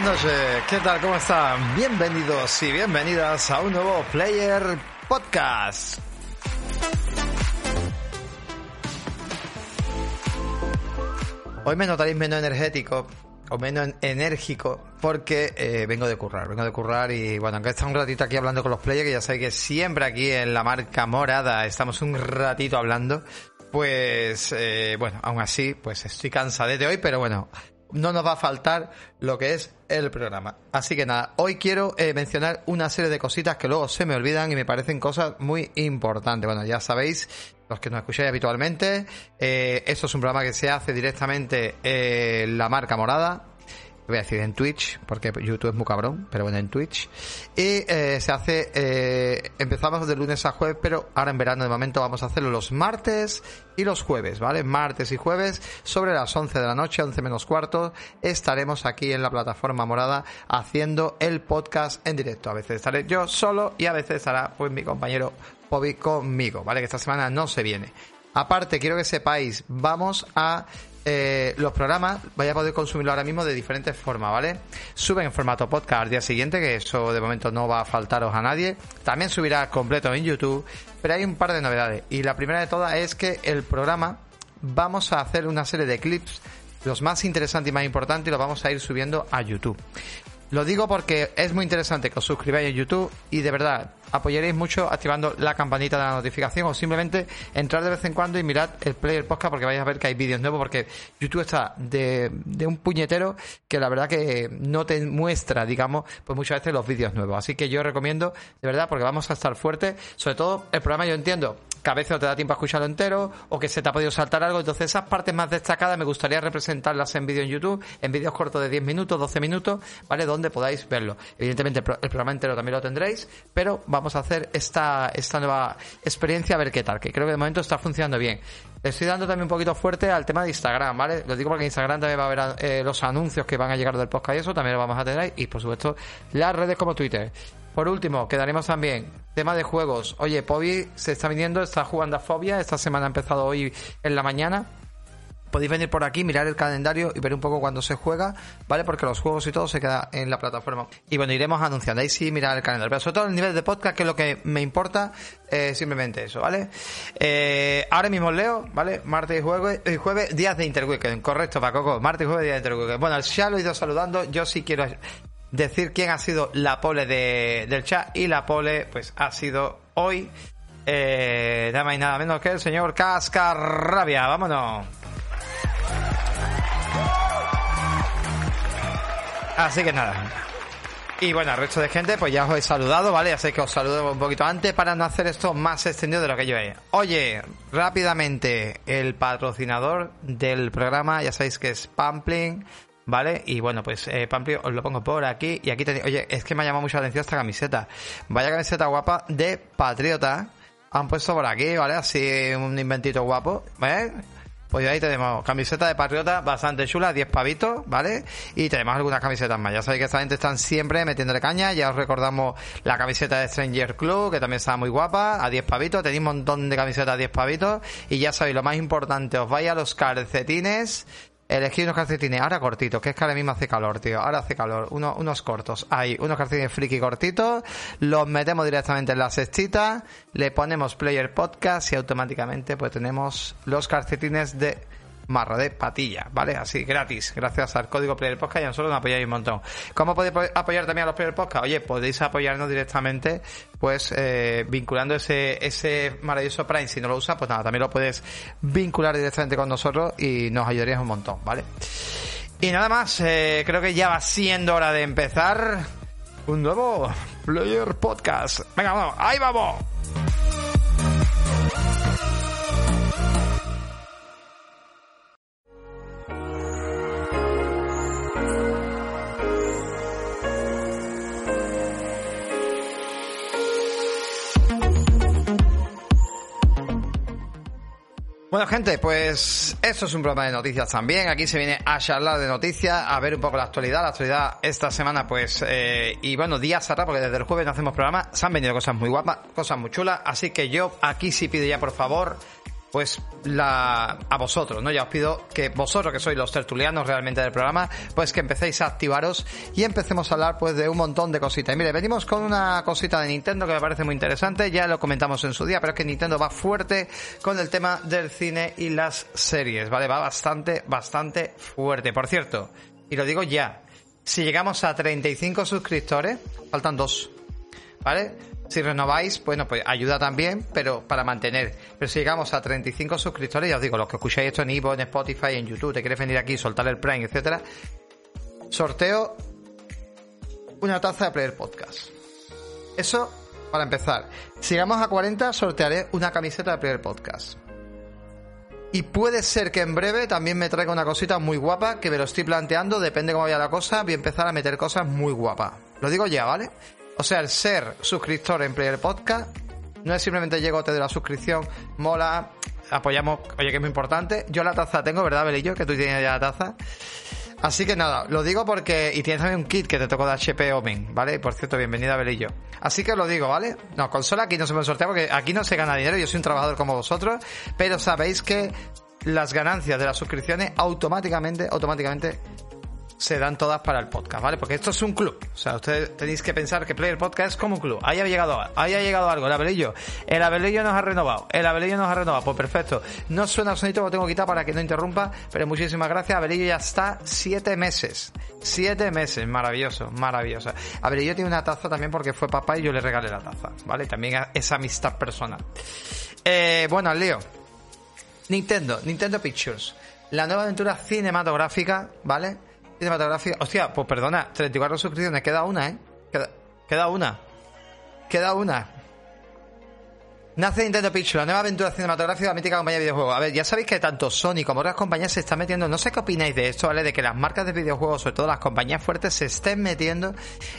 Buenas noches, ¿qué tal? ¿Cómo están? Bienvenidos y bienvenidas a un nuevo Player Podcast. Hoy me notaréis menos energético o menos enérgico porque eh, vengo de currar, vengo de currar y bueno, aunque está un ratito aquí hablando con los players, que ya sabéis que siempre aquí en la marca morada estamos un ratito hablando, pues eh, bueno, aún así, pues estoy cansadete hoy, pero bueno, no nos va a faltar lo que es el programa. Así que nada, hoy quiero eh, mencionar una serie de cositas que luego se me olvidan y me parecen cosas muy importantes. Bueno, ya sabéis, los que nos escucháis habitualmente, eh, esto es un programa que se hace directamente en la marca morada, voy a decir en Twitch, porque YouTube es muy cabrón, pero bueno, en Twitch. Y eh, se hace, eh, empezamos de lunes a jueves, pero ahora en verano de momento vamos a hacerlo los martes y los jueves, ¿vale? Martes y jueves, sobre las 11 de la noche, 11 menos cuarto, estaremos aquí en la plataforma morada haciendo el podcast en directo. A veces estaré yo solo y a veces estará pues mi compañero Bobby conmigo, ¿vale? Que esta semana no se viene. Aparte, quiero que sepáis, vamos a eh, los programas vais a poder consumirlo ahora mismo de diferentes formas, ¿vale? Suben en formato podcast al día siguiente, que eso de momento no va a faltaros a nadie. También subirá completo en YouTube, pero hay un par de novedades. Y la primera de todas es que el programa vamos a hacer una serie de clips, los más interesantes y más importantes, los vamos a ir subiendo a YouTube. Lo digo porque es muy interesante que os suscribáis en YouTube y de verdad apoyaréis mucho activando la campanita de la notificación o simplemente entrar de vez en cuando y mirad el Player Podcast porque vais a ver que hay vídeos nuevos porque YouTube está de, de un puñetero que la verdad que no te muestra, digamos, pues muchas veces los vídeos nuevos. Así que yo recomiendo, de verdad, porque vamos a estar fuertes. Sobre todo el programa yo entiendo que a veces no te da tiempo a escucharlo entero o que se te ha podido saltar algo. Entonces esas partes más destacadas me gustaría representarlas en vídeo en YouTube, en vídeos cortos de 10 minutos, 12 minutos, ¿vale? Donde podáis verlo. Evidentemente el programa entero también lo tendréis, pero vamos a hacer esta, esta nueva experiencia a ver qué tal, que creo que de momento está funcionando bien. Estoy dando también un poquito fuerte al tema de Instagram, ¿vale? Lo digo porque Instagram también va a haber eh, los anuncios que van a llegar del podcast y eso también lo vamos a tener y por supuesto las redes como Twitter. Por último, quedaremos también tema de juegos. Oye, Pobi se está viniendo, está jugando a Fobia, esta semana ha empezado hoy en la mañana podéis venir por aquí, mirar el calendario y ver un poco cuándo se juega, ¿vale? Porque los juegos y todo se queda en la plataforma. Y bueno, iremos anunciando. Ahí sí, mirar el calendario. Pero sobre todo el nivel de podcast, que es lo que me importa, eh, simplemente eso, ¿vale? Eh, ahora mismo leo, ¿vale? Martes y jueves, y jueves días de Interweekend. Correcto, Pacoco. Martes y jueves, días de Interweekend. Bueno, ya lo he ido saludando. Yo sí quiero decir quién ha sido la pole de, del chat. Y la pole, pues, ha sido hoy. Eh, nada más y nada menos que el señor Cascarrabia. Vámonos. Así que nada. Y bueno, al resto de gente, pues ya os he saludado, ¿vale? Ya sé que os saludo un poquito antes para no hacer esto más extendido de lo que yo he. Oye, rápidamente, el patrocinador del programa, ya sabéis que es Pampling, ¿vale? Y bueno, pues eh, Pampling os lo pongo por aquí. Y aquí tenéis, oye, es que me ha llamado mucho la atención esta camiseta. Vaya camiseta guapa de Patriota. Han puesto por aquí, ¿vale? Así un inventito guapo, ¿vale? Pues ahí tenemos camiseta de patriota bastante chula, 10 pavitos, ¿vale? Y tenemos algunas camisetas más. Ya sabéis que esta gente están siempre metiéndole caña. Ya os recordamos la camiseta de Stranger Club, que también está muy guapa, a 10 pavitos. Tenéis un montón de camisetas a 10 pavitos. Y ya sabéis, lo más importante, os vais a los calcetines Elegí unos calcetines ahora cortitos, que es que ahora mismo hace calor, tío. Ahora hace calor. unos cortos. Hay unos calcetines friki cortitos. Los metemos directamente en la cestita. Le ponemos player podcast y automáticamente pues tenemos los calcetines de marra de patilla, ¿vale? Así, gratis, gracias al código Player Podcast y a nosotros nos apoyáis un montón. ¿Cómo podéis apoyar también a los Player Podcast? Oye, podéis apoyarnos directamente, pues, eh, vinculando ese, ese maravilloso Prime. Si no lo usas, pues nada, también lo puedes vincular directamente con nosotros y nos ayudarías un montón, ¿vale? Y nada más, eh, creo que ya va siendo hora de empezar un nuevo Player Podcast. Venga, vamos, ahí vamos. Bueno, gente, pues eso es un programa de noticias también. Aquí se viene a charlar de noticias, a ver un poco la actualidad. La actualidad esta semana, pues, eh, y bueno, días atrás, porque desde el jueves no hacemos programa, se han venido cosas muy guapas, cosas muy chulas. Así que yo aquí sí pido ya, por favor, pues la, a vosotros, ¿no? Ya os pido que vosotros, que sois los tertulianos realmente del programa, pues que empecéis a activaros y empecemos a hablar pues de un montón de cositas. Y mire, venimos con una cosita de Nintendo que me parece muy interesante, ya lo comentamos en su día, pero es que Nintendo va fuerte con el tema del cine y las series, ¿vale? Va bastante, bastante fuerte. Por cierto, y lo digo ya, si llegamos a 35 suscriptores, faltan dos, ¿vale? Si renováis, bueno, pues ayuda también, pero para mantener. Pero si llegamos a 35 suscriptores, ya os digo, los que escucháis esto en Ivo, en Spotify, en YouTube, te quieres venir aquí, soltar el Prime, etcétera, sorteo una taza de Player Podcast. Eso para empezar. Si llegamos a 40, sortearé una camiseta de Player Podcast. Y puede ser que en breve también me traiga una cosita muy guapa, que me lo estoy planteando, depende cómo vaya la cosa, voy a empezar a meter cosas muy guapas. Lo digo ya, ¿vale? O sea, el ser suscriptor en Player Podcast no es simplemente llego, te doy la suscripción, mola, apoyamos, oye, que es muy importante. Yo la taza tengo, ¿verdad, Belillo? Que tú tienes ya la taza. Así que nada, lo digo porque. Y tienes también un kit que te tocó de HP Omen, ¿vale? Por cierto, bienvenida, Belillo. Así que lo digo, ¿vale? No, consola aquí no se puede sortear porque aquí no se gana dinero, yo soy un trabajador como vosotros, pero sabéis que las ganancias de las suscripciones automáticamente, automáticamente se dan todas para el podcast, ¿vale? Porque esto es un club. O sea, ustedes tenéis que pensar que Player Podcast es como un club. Ahí ha llegado, ahí ha llegado algo, el Abelillo. El Abelillo nos ha renovado. El Abelillo nos ha renovado. Pues perfecto. No suena el sonido, lo tengo quitar para que no interrumpa. Pero muchísimas gracias. Abelillo ya está siete meses. Siete meses. Maravilloso, maravilloso. Abelillo tiene una taza también porque fue papá y yo le regalé la taza, ¿vale? También esa amistad personal. Eh, bueno, Leo. Nintendo, Nintendo Pictures. La nueva aventura cinematográfica, ¿vale? Cinematográfica. Hostia, pues perdona, 34 suscripciones, queda una, ¿eh? Queda, queda una. Queda una. Nace Nintendo Pictures, la nueva aventura cinematográfica de la mítica compañía de videojuegos. A ver, ya sabéis que tanto Sony como otras compañías se están metiendo, no sé qué opináis de esto, ¿vale? De que las marcas de videojuegos, sobre todo las compañías fuertes, se estén metiendo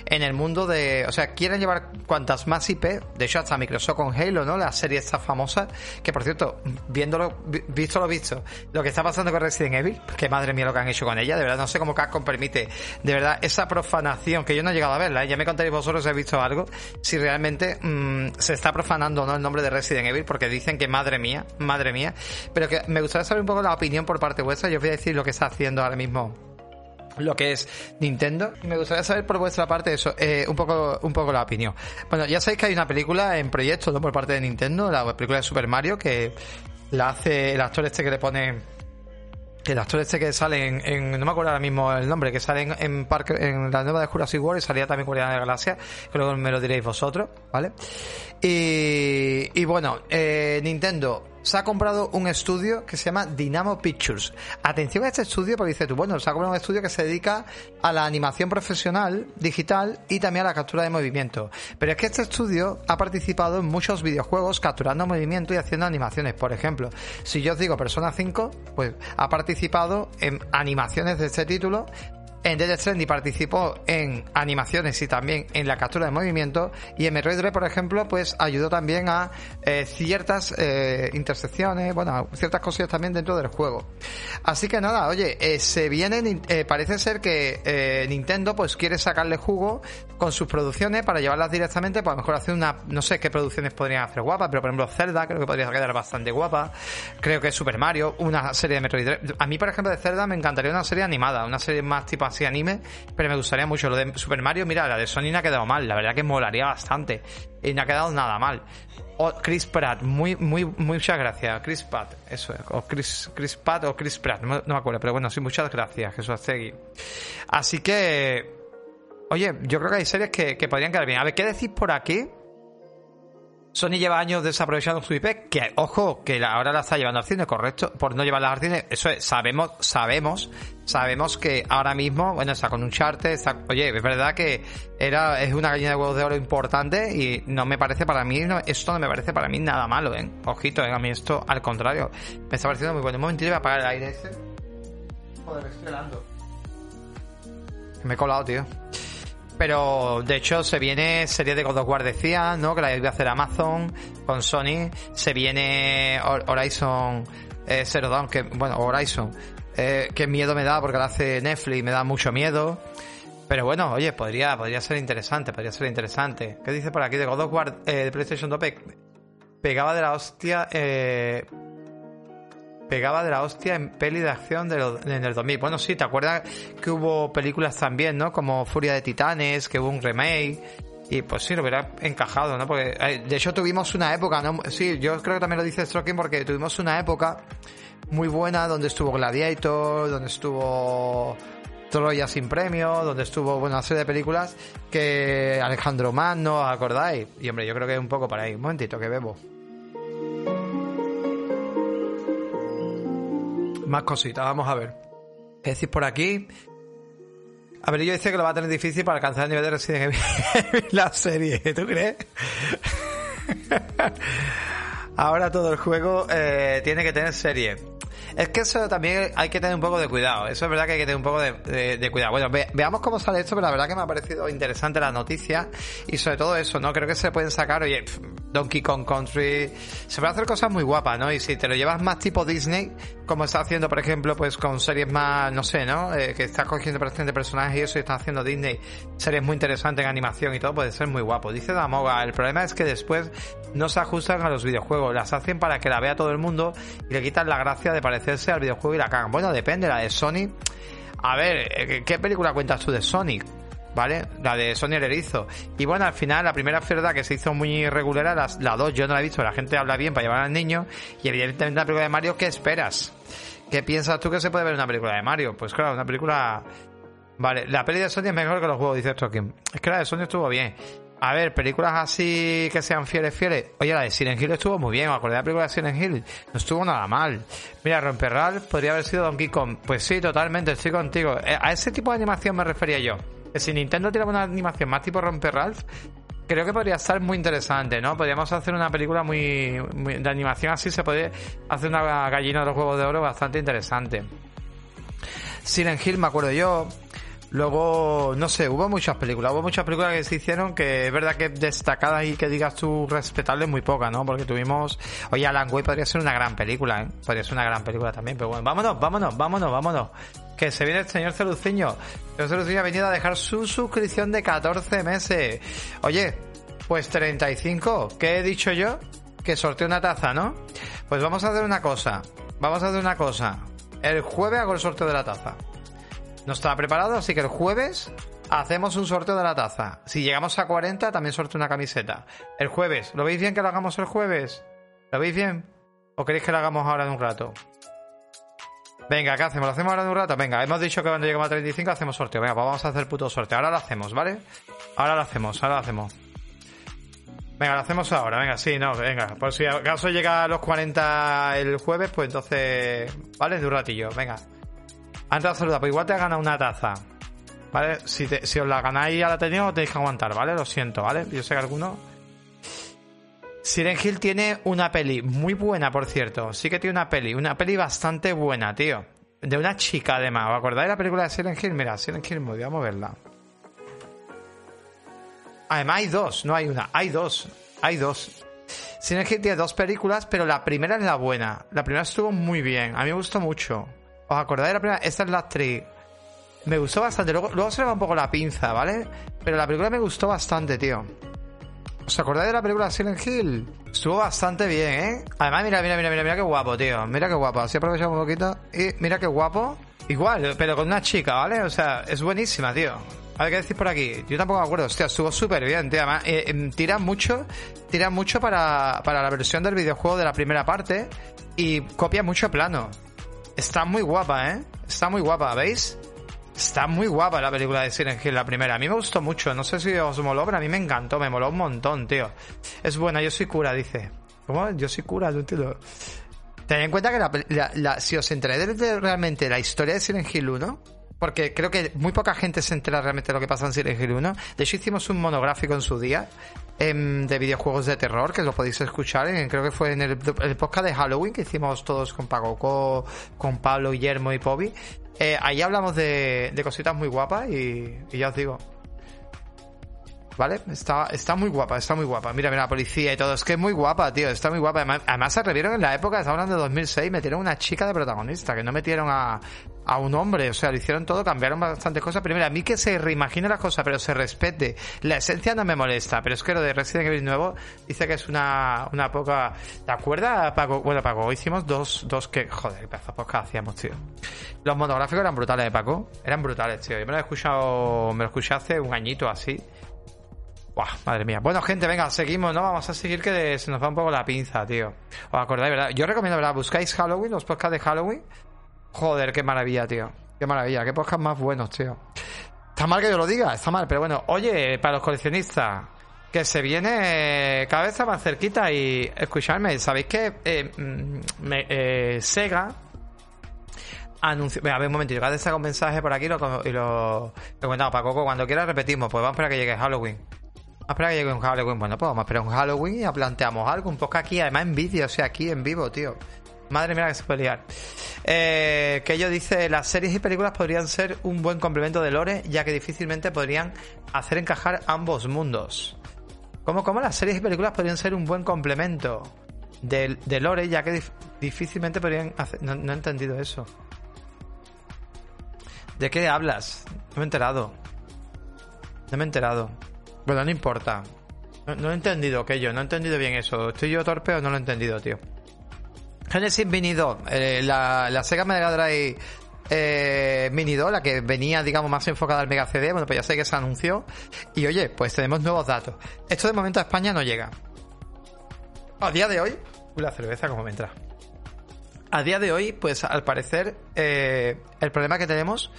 en el mundo de... O sea, quieren llevar cuantas más IP, de hecho hasta Microsoft con Halo, ¿no? La serie esta famosa, que por cierto, viéndolo, visto lo visto, lo que está pasando con Resident Evil, que madre mía lo que han hecho con ella, de verdad, no sé cómo Capcom permite, de verdad, esa profanación, que yo no he llegado a verla, ¿eh? ya me contaréis vosotros si habéis visto algo, si realmente mm, se está profanando, ¿no? El nombre de Resident Evil porque dicen que madre mía, madre mía. Pero que me gustaría saber un poco la opinión por parte vuestra. Yo os voy a decir lo que está haciendo ahora mismo lo que es Nintendo y me gustaría saber por vuestra parte eso eh, un poco un poco la opinión bueno ya sabéis que hay una película en proyecto ¿no? por parte de Nintendo la película de Super Mario que la hace el actor este que le pone el actor este que sale en, no me acuerdo ahora mismo el nombre, que sale en, en, en la nueva de Jurassic World y salía también Guardián de la Galaxia, creo que me lo diréis vosotros, ¿vale? Y, y bueno, eh, Nintendo se ha comprado un estudio que se llama Dynamo Pictures. Atención a este estudio porque dice tú, bueno, se ha comprado un estudio que se dedica a la animación profesional, digital y también a la captura de movimiento. Pero es que este estudio ha participado en muchos videojuegos capturando movimiento y haciendo animaciones. Por ejemplo, si yo os digo Persona 5, pues ha participado en animaciones de este título en Dead Stranding participó en animaciones y también en la captura de movimiento. Y en Metroid Dread, por ejemplo, pues ayudó también a eh, ciertas eh, intersecciones, bueno, ciertas cosillas también dentro del juego. Así que nada, oye, eh, se viene, parece ser que Nintendo pues quiere sacarle jugo con sus producciones para llevarlas directamente, pues a lo mejor hacer una, no sé qué producciones podrían hacer guapas, pero por ejemplo Zelda creo que podría quedar bastante guapa. Creo que Super Mario, una serie de Metroid Dread. A mí, por ejemplo, de Zelda me encantaría una serie animada, una serie más tipo así anime, pero me gustaría mucho. Lo de Super Mario, mira, la de Sony no ha quedado mal, la verdad que molaría bastante. Y no ha quedado nada mal. Chris Pratt, muy, muy, muchas gracias. Chris Pratt, eso es. O Chris, Chris Pratt o Chris Pratt, no, me acuerdo, pero bueno, sí, muchas gracias, Jesús Aztegui. Así que, oye, yo creo que hay series que, que podrían quedar bien. A ver, ¿qué decís por aquí? Sony lleva años desarrollando su IP, que ojo, que ahora la está llevando al cine, correcto, por no llevarla al cine, eso es, sabemos, sabemos, sabemos que ahora mismo, bueno, está con un charter, está, oye, es verdad que era, es una gallina de huevos de oro importante y no me parece para mí, esto no me parece para mí nada malo, eh, ojito, eh, a mí esto, al contrario, me está pareciendo muy bueno. Un momentito voy a apagar el aire ese. Joder, me estoy helando. Me he colado, tío. Pero de hecho se viene serie de God of War decía, ¿no? Que la iba a hacer Amazon con Sony. Se viene Horizon eh, Zero Dawn, que bueno, Horizon, eh, que miedo me da porque la hace Netflix, me da mucho miedo. Pero bueno, oye, podría, podría ser interesante, podría ser interesante. ¿Qué dice por aquí de God of War eh, de PlayStation 2? pegaba de la hostia. Eh, pegaba de la hostia en peli de acción de en el 2000. Bueno, sí, ¿te acuerdas que hubo películas también, ¿no? Como Furia de Titanes, que hubo un remake. Y pues sí, lo hubiera encajado, ¿no? Porque eh, de hecho tuvimos una época, ¿no? Sí, yo creo que también lo dice Stroking porque tuvimos una época muy buena donde estuvo Gladiator, donde estuvo Troya sin premio, donde estuvo bueno, una serie de películas que Alejandro Mann, ¿no os acordáis? Y hombre, yo creo que es un poco para ahí. Un momentito, que bebo. Más cositas, vamos a ver. ¿Qué decís por aquí? A ver, yo dice que lo va a tener difícil para alcanzar el nivel de Resident Evil la serie, ¿tú crees? Ahora todo el juego eh, tiene que tener serie. Es que eso también hay que tener un poco de cuidado. Eso es verdad que hay que tener un poco de, cuidado. Bueno, veamos cómo sale esto, pero la verdad que me ha parecido interesante la noticia y sobre todo eso, ¿no? Creo que se pueden sacar, oye, Donkey Kong Country, se pueden hacer cosas muy guapas, ¿no? Y si te lo llevas más tipo Disney, como está haciendo, por ejemplo, pues con series más, no sé, ¿no? Eh, que estás cogiendo de personajes y eso y está haciendo Disney, series muy interesantes en animación y todo, puede ser muy guapo. Dice Damoga, el problema es que después no se ajustan a los videojuegos, las hacen para que la vea todo el mundo y le quitan la gracia de parecerse al videojuego y la cagan. Bueno, depende, la de Sony. A ver, eh, ¿qué película cuentas tú de Sonic? ¿Vale? La de Sony el Erizo. Y bueno, al final, la primera verdad que se hizo muy regular, la, la dos yo no la he visto, la gente habla bien para llevar al niño. Y evidentemente la película de Mario, ¿qué esperas? ¿Qué piensas tú que se puede ver una película de Mario? Pues claro, una película... Vale, la peli de Sony es mejor que los juegos, dice Stroking. Es que la de Sony estuvo bien. A ver, películas así que sean fieles, fieles. Oye, la de Silent Hill estuvo muy bien. Me acordé de la película de Silent Hill. No estuvo nada mal. Mira, Romperral podría haber sido Donkey Kong. Pues sí, totalmente, estoy contigo. Eh, a ese tipo de animación me refería yo. Que si Nintendo tiene una animación más tipo Romperral, creo que podría estar muy interesante, ¿no? Podríamos hacer una película muy, de animación así, se puede hacer una gallina de los huevos de oro bastante interesante. Silent Hill, me acuerdo yo. Luego, no sé, hubo muchas películas, hubo muchas películas que se hicieron que es verdad que destacadas y que digas tú respetable muy poca, ¿no? Porque tuvimos, oye, Alan Way podría ser una gran película, ¿eh? Podría ser una gran película también, pero bueno, vámonos, vámonos, vámonos, vámonos. Que se viene el señor Celuciño. El señor Celuciño ha venido a dejar su suscripción de 14 meses. Oye, pues 35, ¿qué he dicho yo? Que sorteo una taza, ¿no? Pues vamos a hacer una cosa, vamos a hacer una cosa. El jueves hago el sorteo de la taza. No estaba preparado, así que el jueves hacemos un sorteo de la taza. Si llegamos a 40, también sorteo una camiseta. El jueves, ¿lo veis bien que lo hagamos el jueves? ¿Lo veis bien? ¿O queréis que lo hagamos ahora en un rato? Venga, ¿qué hacemos? ¿Lo hacemos ahora en un rato? Venga, hemos dicho que cuando lleguemos a 35 hacemos sorteo. Venga, pues vamos a hacer puto sorteo. Ahora lo hacemos, ¿vale? Ahora lo hacemos, ahora lo hacemos. Venga, lo hacemos ahora, venga, sí, no, venga. Por si acaso llega a los 40 el jueves, pues entonces, ¿vale? De un ratillo, venga. Antes de saludar, pues igual te ha ganado una taza. ¿Vale? Si, os la ganáis a la tenéis, tenéis que aguantar, ¿vale? Lo siento, ¿vale? Yo sé que alguno. Siren Hill tiene una peli muy buena, por cierto. Sí que tiene una peli, una peli bastante buena, tío. De una chica, además. ¿Os acordáis de la película de Siren Hill? Mira, Siren Hill, voy a moverla. Además, hay dos, no hay una, hay dos. Hay dos. Siren Hill tiene dos películas, pero la primera es la buena. La primera estuvo muy bien. A mí me gustó mucho. ¿Os acordáis de la primera? Esta es la actriz. Me gustó bastante. Luego, luego se le va un poco la pinza, ¿vale? Pero la película me gustó bastante, tío. ¿Os acordáis de la película Silent Hill? Estuvo bastante bien, ¿eh? Además, mira, mira, mira, mira, mira qué guapo, tío. Mira qué guapo. Así aprovechamos un poquito. Y mira qué guapo. Igual, pero con una chica, ¿vale? O sea, es buenísima, tío. A ver qué decís por aquí. Yo tampoco me acuerdo. Hostia, estuvo súper bien, tío. Además, eh, em, tira mucho, tira mucho para, para la versión del videojuego de la primera parte y copia mucho plano. Está muy guapa, ¿eh? Está muy guapa, ¿veis? Está muy guapa la película de Silent Hill, la primera. A mí me gustó mucho. No sé si os moló, pero a mí me encantó. Me moló un montón, tío. Es buena, yo soy cura, dice. ¿Cómo? Yo soy cura, no entiendo. Tened en cuenta que si os enteráis realmente la historia de Silent Hill 1, porque creo que muy poca gente se entera realmente de lo que pasa en Silent Hill 1. De hecho, hicimos un monográfico en su día de videojuegos de terror, que lo podéis escuchar. creo que fue en el, podcast de Halloween que hicimos todos con Pagoco, con Pablo, Guillermo y Pobi. Eh, ahí hablamos de, cositas muy guapas y, ya os digo. ¿Vale? Está, está muy guapa, está muy guapa. Mira, mira, la policía y todo. Es que es muy guapa, tío. Está muy guapa. Además, se revieron en la época, estamos hablando de 2006, metieron una chica de protagonista, que no metieron a, a un hombre. O sea, lo hicieron todo, cambiaron bastantes cosas. Primero, a mí que se reimagine las cosas, pero se respete. La esencia no me molesta, pero es que lo de Resident Evil nuevo dice que es una, una poca. ¿Te acuerdas, Paco? Bueno, Paco, hicimos dos, dos que. Joder, qué pedazo de hacíamos, tío. Los monográficos eran brutales, ¿eh, Paco? Eran brutales, tío. Yo me lo he escuchado, me lo escuché hace un añito así. Buah, madre mía. Bueno, gente, venga, seguimos, ¿no? Vamos a seguir que se nos va un poco la pinza, tío. ¿Os acordáis, verdad? Yo recomiendo, ¿verdad? Buscáis Halloween, los podcasts de Halloween. Joder, qué maravilla, tío. Qué maravilla, qué podcast más buenos, tío. Está mal que yo lo diga, está mal, pero bueno, oye, para los coleccionistas, que se viene cada vez más cerquita y escuchadme, ¿sabéis que eh, mm, eh, Sega anunció... A ver, un momentito, cada vez saca un mensaje por aquí y lo, lo, comentamos para Coco. Cuando quiera repetimos, pues vamos a esperar que llegue Halloween. Vamos a esperar que llegue un Halloween. Bueno, pues vamos a esperar un Halloween y planteamos algo, un poco aquí, además en vídeo, o sea, aquí en vivo, tío. Madre mía que se puede liar. Eh, que ello dice, las series y películas podrían ser un buen complemento de Lore, ya que difícilmente podrían hacer encajar ambos mundos. ¿Cómo, cómo las series y películas podrían ser un buen complemento de, Lore, ya que difícilmente podrían hacer... No, he entendido eso. ¿De qué hablas? No me he enterado. No me he enterado. Bueno, no importa. No, no he entendido que yo, no he entendido bien eso. ¿Estoy yo torpe o no lo he entendido, tío? Genesis Mini 2, eh, la, la, Sega Mega Drive eh, Mini 2, la que venía, digamos, más enfocada al Mega CD, bueno, pues ya sé que se anunció. Y oye, pues tenemos nuevos datos. Esto de momento a España no llega. A día de hoy, la cerveza como me entra. A día de hoy, pues al parecer, eh, el problema que tenemos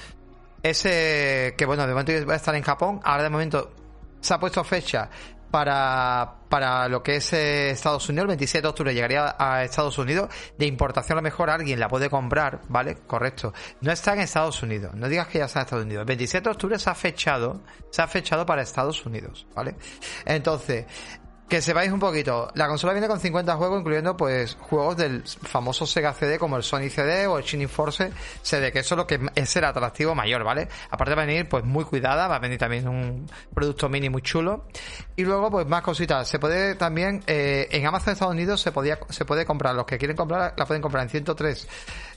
es que, bueno, de momento va a estar en Japón. Ahora de momento se ha puesto fecha para, para lo que es eh, Estados Unidos. El 27 de octubre llegaría a Estados Unidos. De importación a lo mejor alguien la puede comprar, ¿vale? Correcto. No está en Estados Unidos. No digas que ya está en Estados Unidos. El 27 de octubre se ha fechado, se ha fechado para Estados Unidos, ¿vale? Entonces, que sepáis un poquito, la consola viene con 50 juegos, incluyendo pues juegos del famoso Sega CD como el Sony CD o el Shining Force CD, que eso es lo que es el atractivo mayor, ¿vale? Aparte va a venir pues muy cuidada, va a venir también un producto mini muy chulo. Y luego pues más cositas, se puede también, eh, en Amazon Estados Unidos se podía, se puede comprar, los que quieren comprar la pueden comprar en 103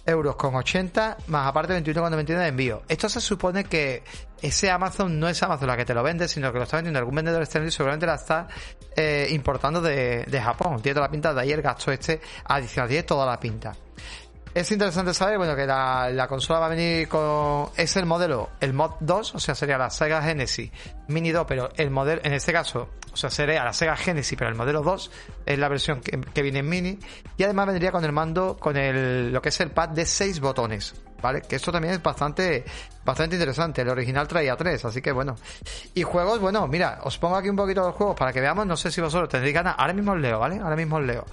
euros con 80, más aparte 21,99 de envío. Esto se supone que ese Amazon no es Amazon la que te lo vende, sino que lo está vendiendo algún vendedor externo y seguramente la está eh, importando de, de Japón. Tiene toda la pinta de ayer gasto este adicional, tiene toda la pinta. Es interesante saber, bueno, que la, la, consola va a venir con, es el modelo, el Mod 2, o sea, sería la Sega Genesis Mini 2, pero el modelo, en este caso, o sea, sería la Sega Genesis, pero el modelo 2 es la versión que, viene en Mini, y además vendría con el mando, con el, lo que es el pad de 6 botones, ¿vale? Que esto también es bastante, bastante interesante, el original traía 3, así que bueno. Y juegos, bueno, mira, os pongo aquí un poquito los juegos para que veamos, no sé si vosotros tendréis ganas, ahora mismo os leo, ¿vale? Ahora mismo os leo.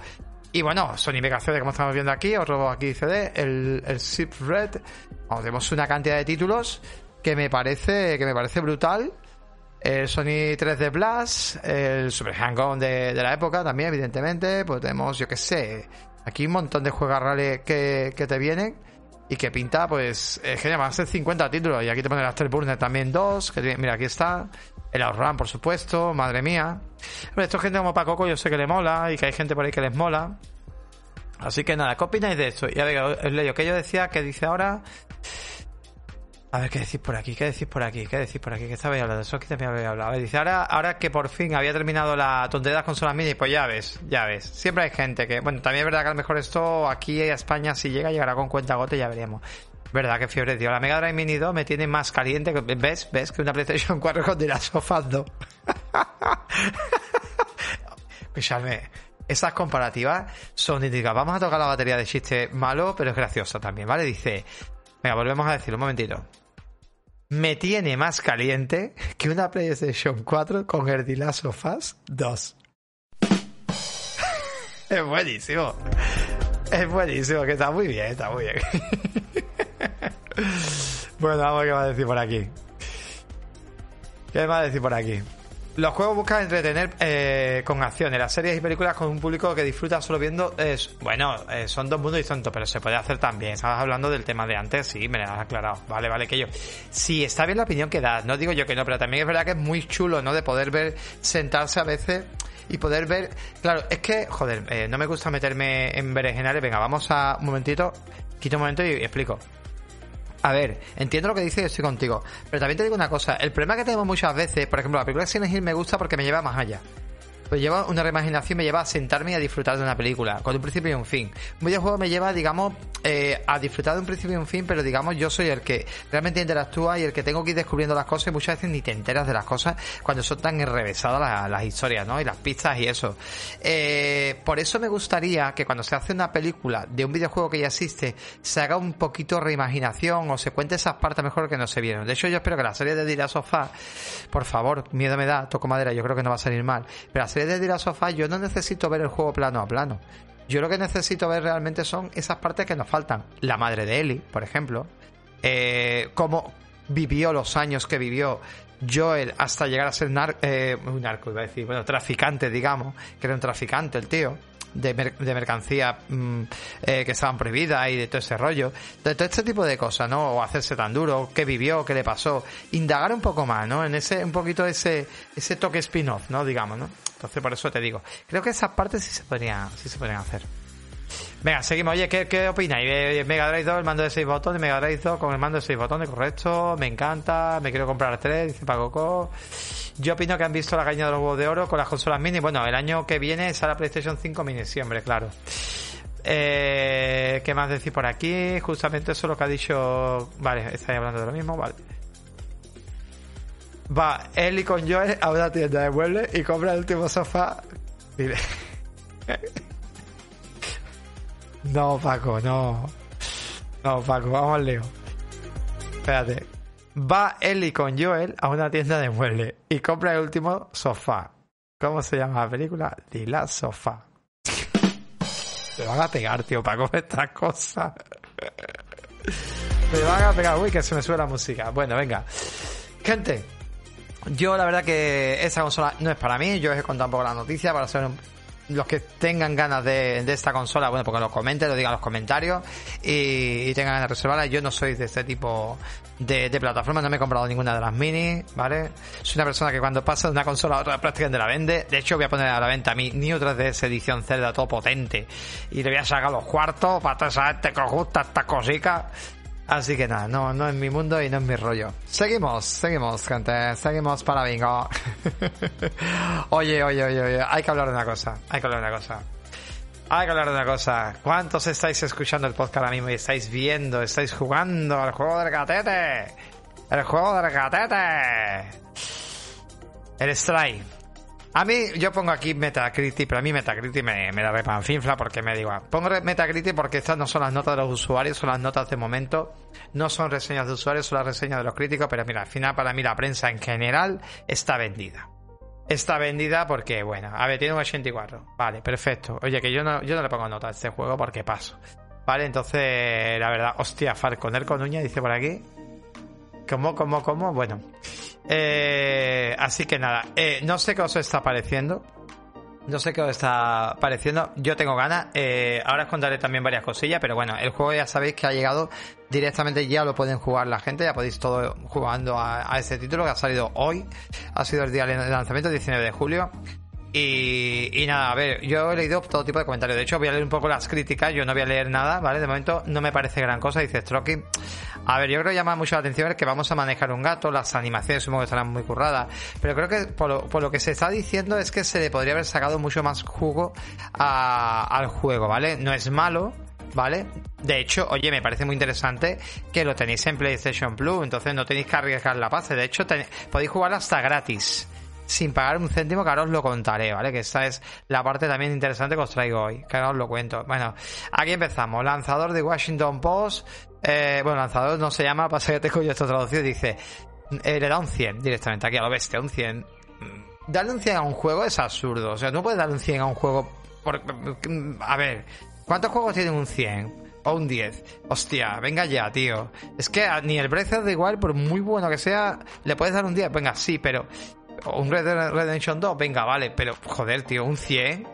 Y bueno, Sony Mega CD, como estamos viendo aquí, os robo aquí CD, el, el Red. tenemos una cantidad de títulos que me parece, que me parece brutal. El Sony 3D Plus, el Super Hang-On de, la época también, evidentemente. Pues tenemos, yo qué sé, aquí un montón de juegos reales que, que te vienen y que pinta, pues, es genial, van a ser 50 títulos. Y aquí te ponen las Burner también dos, mira, aquí está. El Outrun, por supuesto, madre mía. Pero esto es gente como Pacoco, yo sé que le mola y que hay gente por ahí que les mola. Así que nada, ¿qué opináis de esto? Y a ver, os leo que yo decía, que dice ahora. A ver, ¿qué decís por aquí? ¿Qué decís por aquí? ¿Qué decís por aquí? ¿Qué estabais hablando? Eso que también habéis hablado. A ver, dice, ahora, ahora que por fin había terminado la tontería de las consolas mini, pues ya ves, ya ves. Siempre hay gente que, bueno, también es verdad que a lo mejor esto aquí a España si llega, llegará con cuenta gote, ya veremos. Verdad, que fiebre, tío. La Mega Drive Mini 2 me tiene más caliente que, ¿ves? ¿Ves? Que una PlayStation 4 con Last of 2. Escuchadme, esas comparativas son idénticas. Vamos a tocar la batería de chiste malo, pero es graciosa también, ¿vale? Dice, venga, volvemos a decirlo un momentito. Me tiene más caliente que una PlayStation 4 con el The Last of 2. es buenísimo. Es buenísimo, que está muy bien, está muy bien. bueno, vamos a qué va a decir por aquí. ¿Qué va a decir por aquí? Los juegos buscan entretener eh, con acciones, las series y películas con un público que disfruta solo viendo. Es, bueno, eh, son dos mundos distintos, pero se puede hacer también. Estabas hablando del tema de antes, sí, me lo has aclarado. Vale, vale, que yo. Sí, está bien la opinión que das, no digo yo que no, pero también es verdad que es muy chulo, ¿no? De poder ver, sentarse a veces y poder ver. Claro, es que, joder, eh, no me gusta meterme en berenjenales. Venga, vamos a un momentito, quito un momento y explico. A ver, entiendo lo que dices y estoy contigo. Pero también te digo una cosa. El problema que tenemos muchas veces, por ejemplo, la película de Silent me gusta porque me lleva más allá. Pues lleva una reimaginación, me lleva a sentarme y a disfrutar de una película, con un principio y un fin. Un videojuego me lleva, digamos, eh, a disfrutar de un principio y un fin, pero digamos, yo soy el que realmente interactúa y el que tengo que ir descubriendo las cosas y muchas veces ni te enteras de las cosas cuando son tan enrevesadas las, historias, ¿no? Y las pistas y eso. Eh, por eso me gustaría que cuando se hace una película de un videojuego que ya existe, se haga un poquito reimaginación o se cuente esas partes mejor que no se vieron. De hecho, yo espero que la serie de Dira Sofá, por favor, miedo me da, toco madera, yo creo que no va a salir mal, pero la serie de Dira Sofá yo no necesito ver el juego plano a plano. Yo lo que necesito ver realmente son esas partes que nos faltan. La madre de Ellie, por ejemplo. Eh, cómo vivió los años que vivió Joel hasta llegar a ser eh, un narco, iba a decir, bueno, traficante, digamos, que era un traficante el tío de, de mercancía mm, eh, que estaban prohibidas y de todo ese rollo. De todo este tipo de cosas, ¿no? O hacerse tan duro, qué vivió, qué le pasó. Indagar un poco más, ¿no? En ese, un poquito ese, ese toque spin-off, ¿no? Digamos, ¿no? Entonces por eso te digo. Creo que esas partes sí se podrían, sí se podrían hacer. Venga, seguimos. Oye, ¿qué, qué opináis? Mega Drive 2, el mando de 6 botones, Mega Drive 2 con el mando de 6 botones, correcto. Me encanta, me quiero comprar 3, dice Pacoco. Yo opino que han visto la caña de los huevos de oro con las consolas mini. Bueno, el año que viene sale la PlayStation 5 mini, siempre, claro. Eh, ¿Qué más decir por aquí? Justamente eso es lo que ha dicho. Vale, estáis hablando de lo mismo, vale. Va Eli con Joel a una tienda de muebles y compra el último sofá. Dile. no, Paco, no. No, Paco, vamos al Leo. Espérate. Va Ellie con Joel a una tienda de muebles y compra el último sofá. ¿Cómo se llama la película? Dila Sofá. Me van a pegar, tío, comer estas cosas. Me van a pegar. Uy, que se me sube la música. Bueno, venga. Gente, yo la verdad que esa consola no es para mí. Yo os he contado un poco la noticia para ser un los que tengan ganas de, esta consola, bueno, porque lo comenten, lo digan en los comentarios y, tengan ganas de reservarla. Yo no soy de este tipo de, plataformas, no me he comprado ninguna de las mini, ¿vale? Soy una persona que cuando pasa de una consola a otra prácticamente la vende. De hecho, voy a poner a la venta otra de esa edición Zelda todo potente y le voy a sacar los cuartos para os gusta esta cosica. Así que nada, no, no es mi mundo y no es mi rollo. Seguimos, seguimos, gente, seguimos para bingo. oye, oye, oye, oye, hay que hablar de una cosa, hay que hablar de una cosa. Hay que hablar de una cosa. ¿Cuántos estáis escuchando el podcast ahora mismo y estáis viendo, estáis jugando al juego del gatete? El juego del gatete. El Strike. A mí, yo pongo aquí Metacritic, pero a mí Metacritic me, me da repanfinfla porque me digo, pongo Metacritic porque estas no son las notas de los usuarios, son las notas de momento, no son reseñas de usuarios, son las reseñas de los críticos, pero mira, al final para mí la prensa en general está vendida. Está vendida porque, bueno, a ver, tiene un 84. Vale, perfecto. Oye, que yo no, yo no le pongo nota a este juego porque paso. Vale, entonces, la verdad, hostia, Falconer con uña, dice por aquí. ¿Cómo, cómo, cómo? Bueno. Eh, así que nada, eh, no sé qué os está pareciendo. No sé qué os está pareciendo. Yo tengo ganas. Eh, ahora os contaré también varias cosillas, pero bueno, el juego ya sabéis que ha llegado directamente, ya lo pueden jugar la gente, ya podéis todo jugando a, a título que ha salido hoy. Ha sido el día de lanzamiento, 19 de julio. Y, nada, a ver, yo he leído todo tipo de comentarios. De hecho, voy a leer un poco las críticas. Yo no voy a leer nada, ¿vale? De momento no me parece gran cosa. Dice Stroking. A ver, yo creo que llama mucho la atención que vamos a manejar un gato. Las animaciones supongo que estarán muy curradas. Pero creo que por lo, que se está diciendo es que se le podría haber sacado mucho más jugo al juego, ¿vale? No es malo, ¿vale? De hecho, oye, me parece muy interesante que lo tenéis en PlayStation Plus, entonces no tenéis que arriesgar la paz. De hecho, podéis jugar hasta gratis sin pagar un céntimo, que ahora os lo contaré, ¿vale? Que esta es la parte también interesante que os traigo hoy, que ahora os lo cuento. Bueno, aquí empezamos. Lanzador de Washington Post. Eh, bueno, lanzador no se llama, pasa que tengo yo esto traducido. Dice, le da un 100 directamente, aquí a lo bestia, un 100. Mm, darle un 100 a un juego es absurdo. O sea, no puedes darle un 100 a un juego. Por, a ver, ¿cuántos juegos tienen un 100? o un 10. Hostia, venga ya, tío. Es que ni el Breath the Wild, por muy bueno que sea, le puedes dar un 10. Venga, sí, pero un Red Dead Redemption 2, venga, vale, pero joder, tío, un 100.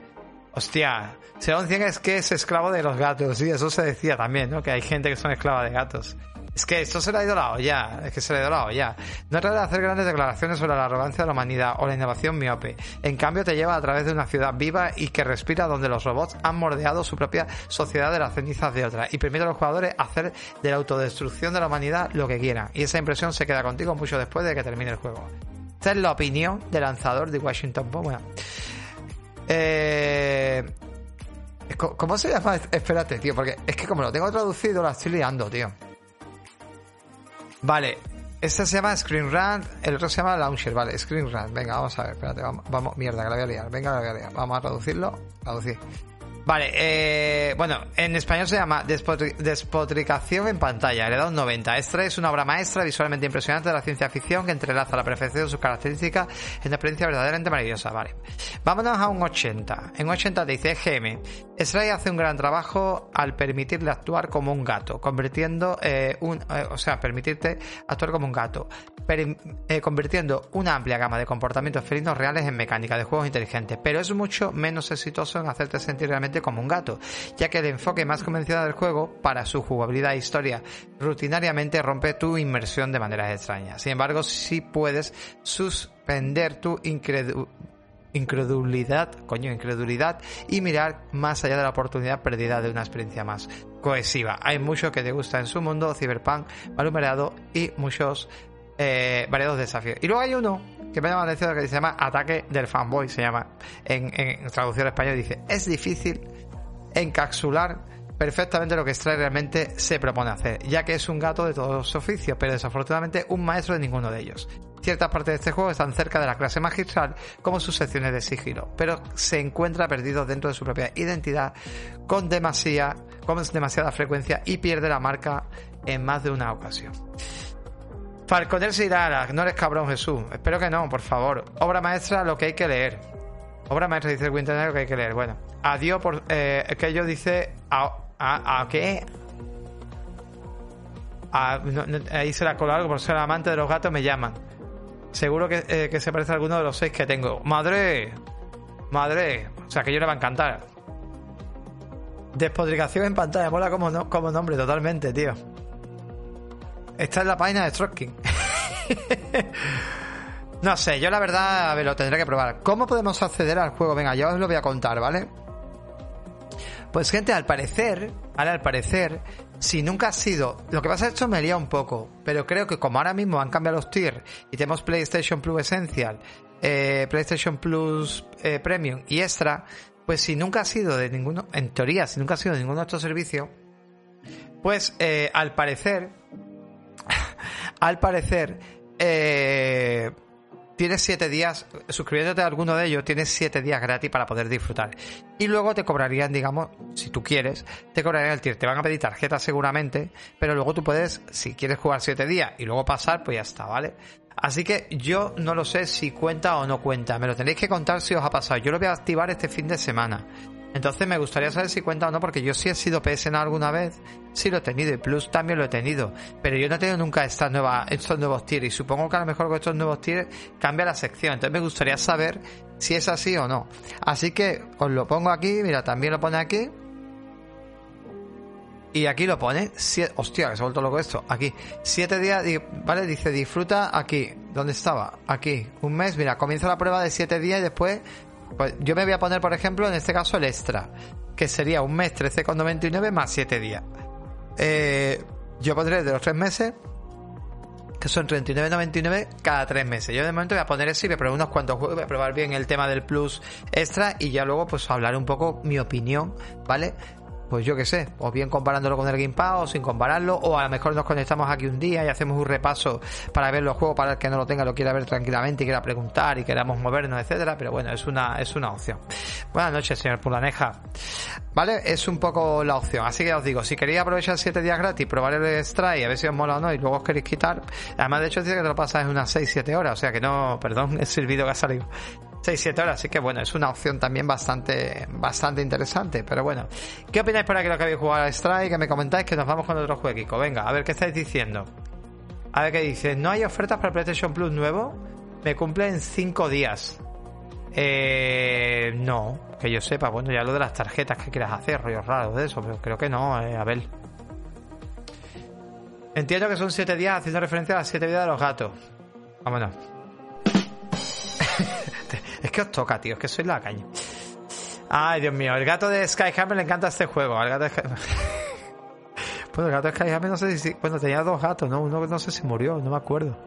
Hostia, será un 100 es que es esclavo de los gatos, y eso se decía también, ¿no? Que hay gente que son esclavas de gatos. Es que esto se le ha ido la olla, es que se le ha ido la olla. No trata de hacer grandes declaraciones sobre la arrogancia de la humanidad o la innovación miope. En cambio, te lleva a través de una ciudad viva y que respira donde los robots han mordeado su propia sociedad de las cenizas de otra y permite a los jugadores hacer de la autodestrucción de la humanidad lo que quieran. Y esa impresión se queda contigo mucho después de que termine el juego. Esta es la opinión del lanzador de Washington. Bueno, eh, ¿Cómo se llama? Espérate, tío, porque es que como lo tengo traducido, la estoy liando, tío. Vale, este se llama Screen Run, el otro se llama Launcher, vale, Screen Run. Venga, vamos a ver, espérate, vamos, vamos mierda, que la voy a liar. Venga, la voy a liar. Vamos a traducirlo, traducir. Vale, eh, bueno, en español se llama Despotricación en pantalla, le dado un 90. Esta es una obra maestra visualmente impresionante de la ciencia ficción que entrelaza la perfección de sus características en una experiencia verdaderamente maravillosa. Vale, vámonos a un 80. En 80 te dice GM. Stray hace un gran trabajo al permitirle actuar como un gato, convirtiendo eh, un, eh, o sea, permitirte actuar como un gato, eh, convirtiendo una amplia gama de comportamientos felinos reales en mecánica de juegos inteligentes, pero es mucho menos exitoso en hacerte sentir realmente como un gato, ya que el enfoque más convencional del juego, para su jugabilidad e historia, rutinariamente rompe tu inmersión de maneras extrañas. Sin embargo, sí puedes suspender tu incredulidad, coño, incredulidad y mirar más allá de la oportunidad perdida de una experiencia más cohesiva. Hay mucho que te gusta en su mundo, Cyberpunk, malhumerado y muchos eh, variados desafíos. Y luego hay uno que me llama la atención que se llama Ataque del Fanboy, se llama en, en traducción español, dice, es difícil encapsular perfectamente lo que Stray realmente se propone hacer, ya que es un gato de todos los oficios, pero desafortunadamente un maestro de ninguno de ellos. Ciertas partes de este juego están cerca de la clase magistral, como sus secciones de sigilo, pero se encuentra perdido dentro de su propia identidad con, demasiada, con demasiada frecuencia y pierde la marca en más de una ocasión. Falconer se irá, no eres cabrón Jesús. Espero que no, por favor. Obra maestra, lo que hay que leer. Obra maestra, dice el lo que hay que leer. Bueno, adiós por... Eh, que yo dice... ¿A, a, qué? ahí se la coló algo, por ser amante de los gatos me llaman. Seguro que, eh, que se parece a alguno de los seis que tengo. ¡Madre! ¡Madre! O sea, que yo le va a encantar. Despotricación en pantalla, mola como, como nombre totalmente, tío. Esta es la página de Stroking. no sé, yo la verdad a lo tendré que probar. ¿Cómo podemos acceder al juego? Venga, ya os lo voy a contar, ¿vale? Pues gente, al parecer, al parecer, si nunca ha sido... Lo que pasa es que esto me lía un poco, pero creo que como ahora mismo han cambiado los tiers y tenemos PlayStation Plus Essential, eh, PlayStation Plus eh, Premium y Extra, pues si nunca ha sido de ninguno, en teoría, si nunca ha sido de ninguno de estos servicios, pues eh, al parecer al parecer, eh, tienes siete días, suscribiéndote a alguno de ellos, tienes siete días gratis para poder disfrutar. Y luego te cobrarían, digamos, si tú quieres, te cobrarían el tier. Te van a pedir tarjeta seguramente, pero luego tú puedes, si quieres jugar siete días y luego pasar, pues ya está, ¿vale? Así que yo no lo sé si cuenta o no cuenta. Me lo tenéis que contar si os ha pasado. Yo lo voy a activar este fin de semana. Entonces me gustaría saber si cuenta o no, porque yo sí he sido PSN alguna vez, sí lo he tenido, y Plus también lo he tenido, pero yo no he tenido nunca estas nuevas, estos nuevos tiers, y supongo que a lo mejor con estos nuevos tiers cambia la sección, entonces me gustaría saber si es así o no. Así que os lo pongo aquí, mira, también lo pone aquí. Y aquí lo pone, hostia, que se ha vuelto loco esto, aquí, siete días, vale, dice disfruta aquí, ¿dónde estaba? Aquí, un mes, mira, comienza la prueba de siete días y después pues yo me voy a poner, por ejemplo, en este caso el extra, que sería un mes 13,99 más 7 días. Eh, yo pondré de los 3 meses, que son 39,99 cada 3 meses. Yo de momento voy a poner ese y voy a probar unos cuantos juegos, voy a probar bien el tema del plus extra y ya luego pues hablaré un poco mi opinión, ¿vale? Pues yo qué sé, o bien comparándolo con el Game Pass o sin compararlo, o a lo mejor nos conectamos aquí un día y hacemos un repaso para ver los juegos para el que no lo tenga, lo quiera ver tranquilamente y quiera preguntar y queramos movernos, etcétera, pero bueno, es una, es una opción. Buenas noches, señor Pulaneja. ¿Vale? Es un poco la opción. Así que os digo, si queréis aprovechar 7 días gratis, probar el y a ver si os mola o no, y luego os queréis quitar, además de hecho dice que te lo pasas en unas 6-7 horas, o sea que no, perdón, es el vídeo que ha salido. 6-7 horas, así que bueno, es una opción también bastante, bastante interesante. Pero bueno, ¿qué opináis por aquí lo que habéis jugado a Strike? Que me comentáis que nos vamos con otro jueguico. Venga, a ver qué estáis diciendo. A ver qué dice. ¿No hay ofertas para PlayStation Plus nuevo? Me cumple en 5 días. Eh, no, que yo sepa, bueno, ya lo de las tarjetas que quieras hacer, rollos raros de eso, pero creo que no, eh, a ver. Entiendo que son siete días haciendo referencia a las siete vidas de los gatos. Vámonos. Que os toca, tío. Es que soy la caña. Ay, Dios mío. El gato de Skyhammer le encanta este juego. Al gato de Bueno, el gato de Skyhammer no sé si... Bueno, tenía dos gatos, ¿no? Uno no sé si murió, no me acuerdo.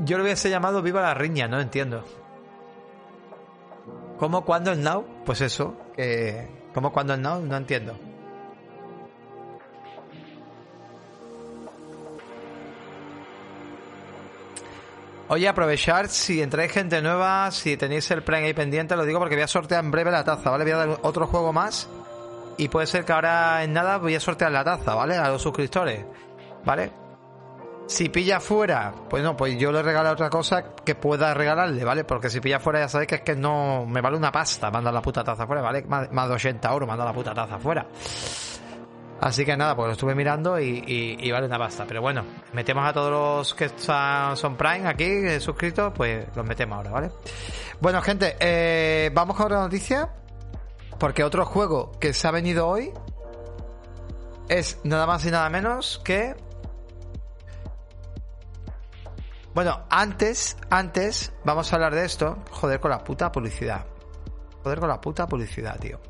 Yo lo hubiese llamado Viva la Riña, no entiendo. ¿Cómo, cuándo, el now? Pues eso. Que... ¿Cómo, cuándo, el now? No entiendo. Oye, aprovechar si entráis gente nueva, si tenéis el Prime ahí pendiente, lo digo porque voy a sortear en breve la taza, ¿vale? Voy a dar otro juego más y puede ser que ahora en nada voy a sortear la taza, ¿vale? A los suscriptores, ¿vale? Si pilla fuera, pues no, pues yo le regalo otra cosa que pueda regalarle, ¿vale? Porque si pilla fuera ya sabéis que es que no me vale una pasta mandar la puta taza fuera, ¿vale? Más, más de 80 euros mandar la puta taza fuera. Así que nada, pues lo estuve mirando y, vale una pasta. Pero bueno, metemos a todos los que son Prime aquí, eh, suscritos, pues los metemos ahora, ¿vale? Bueno, gente, eh, vamos con otra noticia. Porque otro juego que se ha venido hoy es nada más y nada menos que. Bueno, antes, antes, vamos a hablar de esto. Joder con la puta publicidad. Joder con la puta publicidad, tío.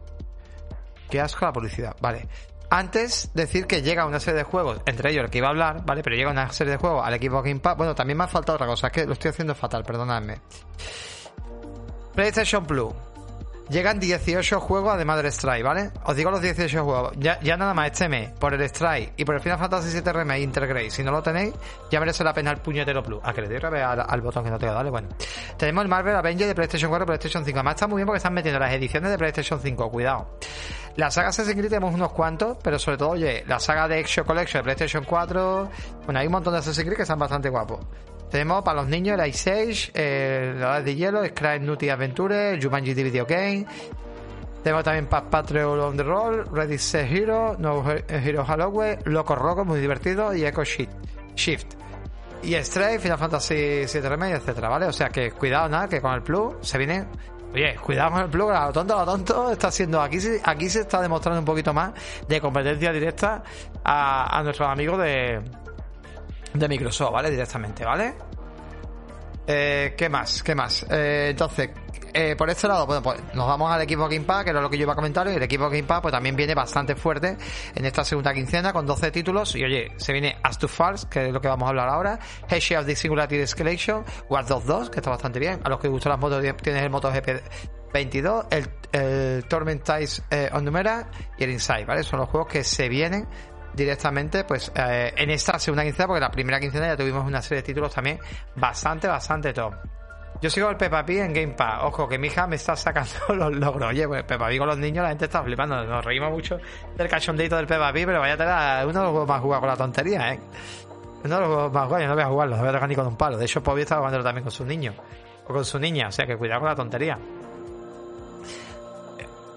Qué asco la publicidad. Vale. Antes decir que llega una serie de juegos, entre ellos el que iba a hablar, ¿vale? Pero llega una serie de juegos al equipo Game Pass. Bueno, también me ha faltado otra cosa, es que lo estoy haciendo fatal, perdonadme. PlayStation Plus. Llegan 18 juegos además del Strike, ¿vale? Os digo los 18 juegos. Ya, nada más este mes, por el Strike y por el Final Fantasy VII Remake Intergrade. Si no lo tenéis, ya merece la pena el puñetero Plus. A que le doy otra al, botón que no tengo, dale, bueno. Tenemos el Marvel Avengers de PlayStation 4 y PlayStation 5. Además está muy bien porque están metiendo las ediciones de PlayStation 5, cuidado. La saga Assassin's Creed tenemos unos cuantos, pero sobre todo, oye, la saga de Exo Collection de PlayStation 4. Bueno, hay un montón de Assassin's Creed que están bastante guapos. Tenemos para los niños el Ice Age, la Edad de Hielo, Scry Nutty Adventure, Jumanji The Video Game. Tenemos también Path Patrol on the Roll, Ready Set Hero, No Hero Halloween, Loco Roco, muy divertido, y Echo Shift. Y Stray, Final Fantasy VII Remake, etcétera, ¿vale? O sea que cuidado, nada, que con el Plus se viene. Oye, cuidado con el que a lo tonto, a lo tonto está siendo. Aquí, aquí se está demostrando un poquito más de competencia directa a, a nuestros amigos de, de Microsoft, ¿vale? Directamente, ¿vale? Eh, ¿Qué más? ¿Qué más? Eh, entonces, eh, por este lado, bueno, pues nos vamos al equipo Game Pass, que era lo que yo iba a comentar, y el equipo Game Pass pues también viene bastante fuerte en esta segunda quincena con 12 títulos, y oye, se viene As to Falls, que es lo que vamos a hablar ahora, Heshi of the Singularity Escalation, War Dogs 2, que está bastante bien, a los que gustan las motos tienes el MotoGP 22, el, el Torment on Numera y el Inside, ¿vale? Son los juegos que se vienen directamente pues eh, en esta segunda quincena porque la primera quincena ya tuvimos una serie de títulos también bastante bastante top. Yo sigo el Peppa Pig en Game Pass. Ojo que mi hija me está sacando los logros. Oye pues Peppa Pig con los niños la gente está flipando. Nos reímos mucho del cachondeito del Peppa Pig pero vaya tela uno de los juegos más jugados con la tontería eh uno de los juegos más guays yo no voy a jugarlo no voy a tocar ni con un palo. De hecho Pobi estaba jugándolo también con sus niños o con su niña o sea que cuidado con la tontería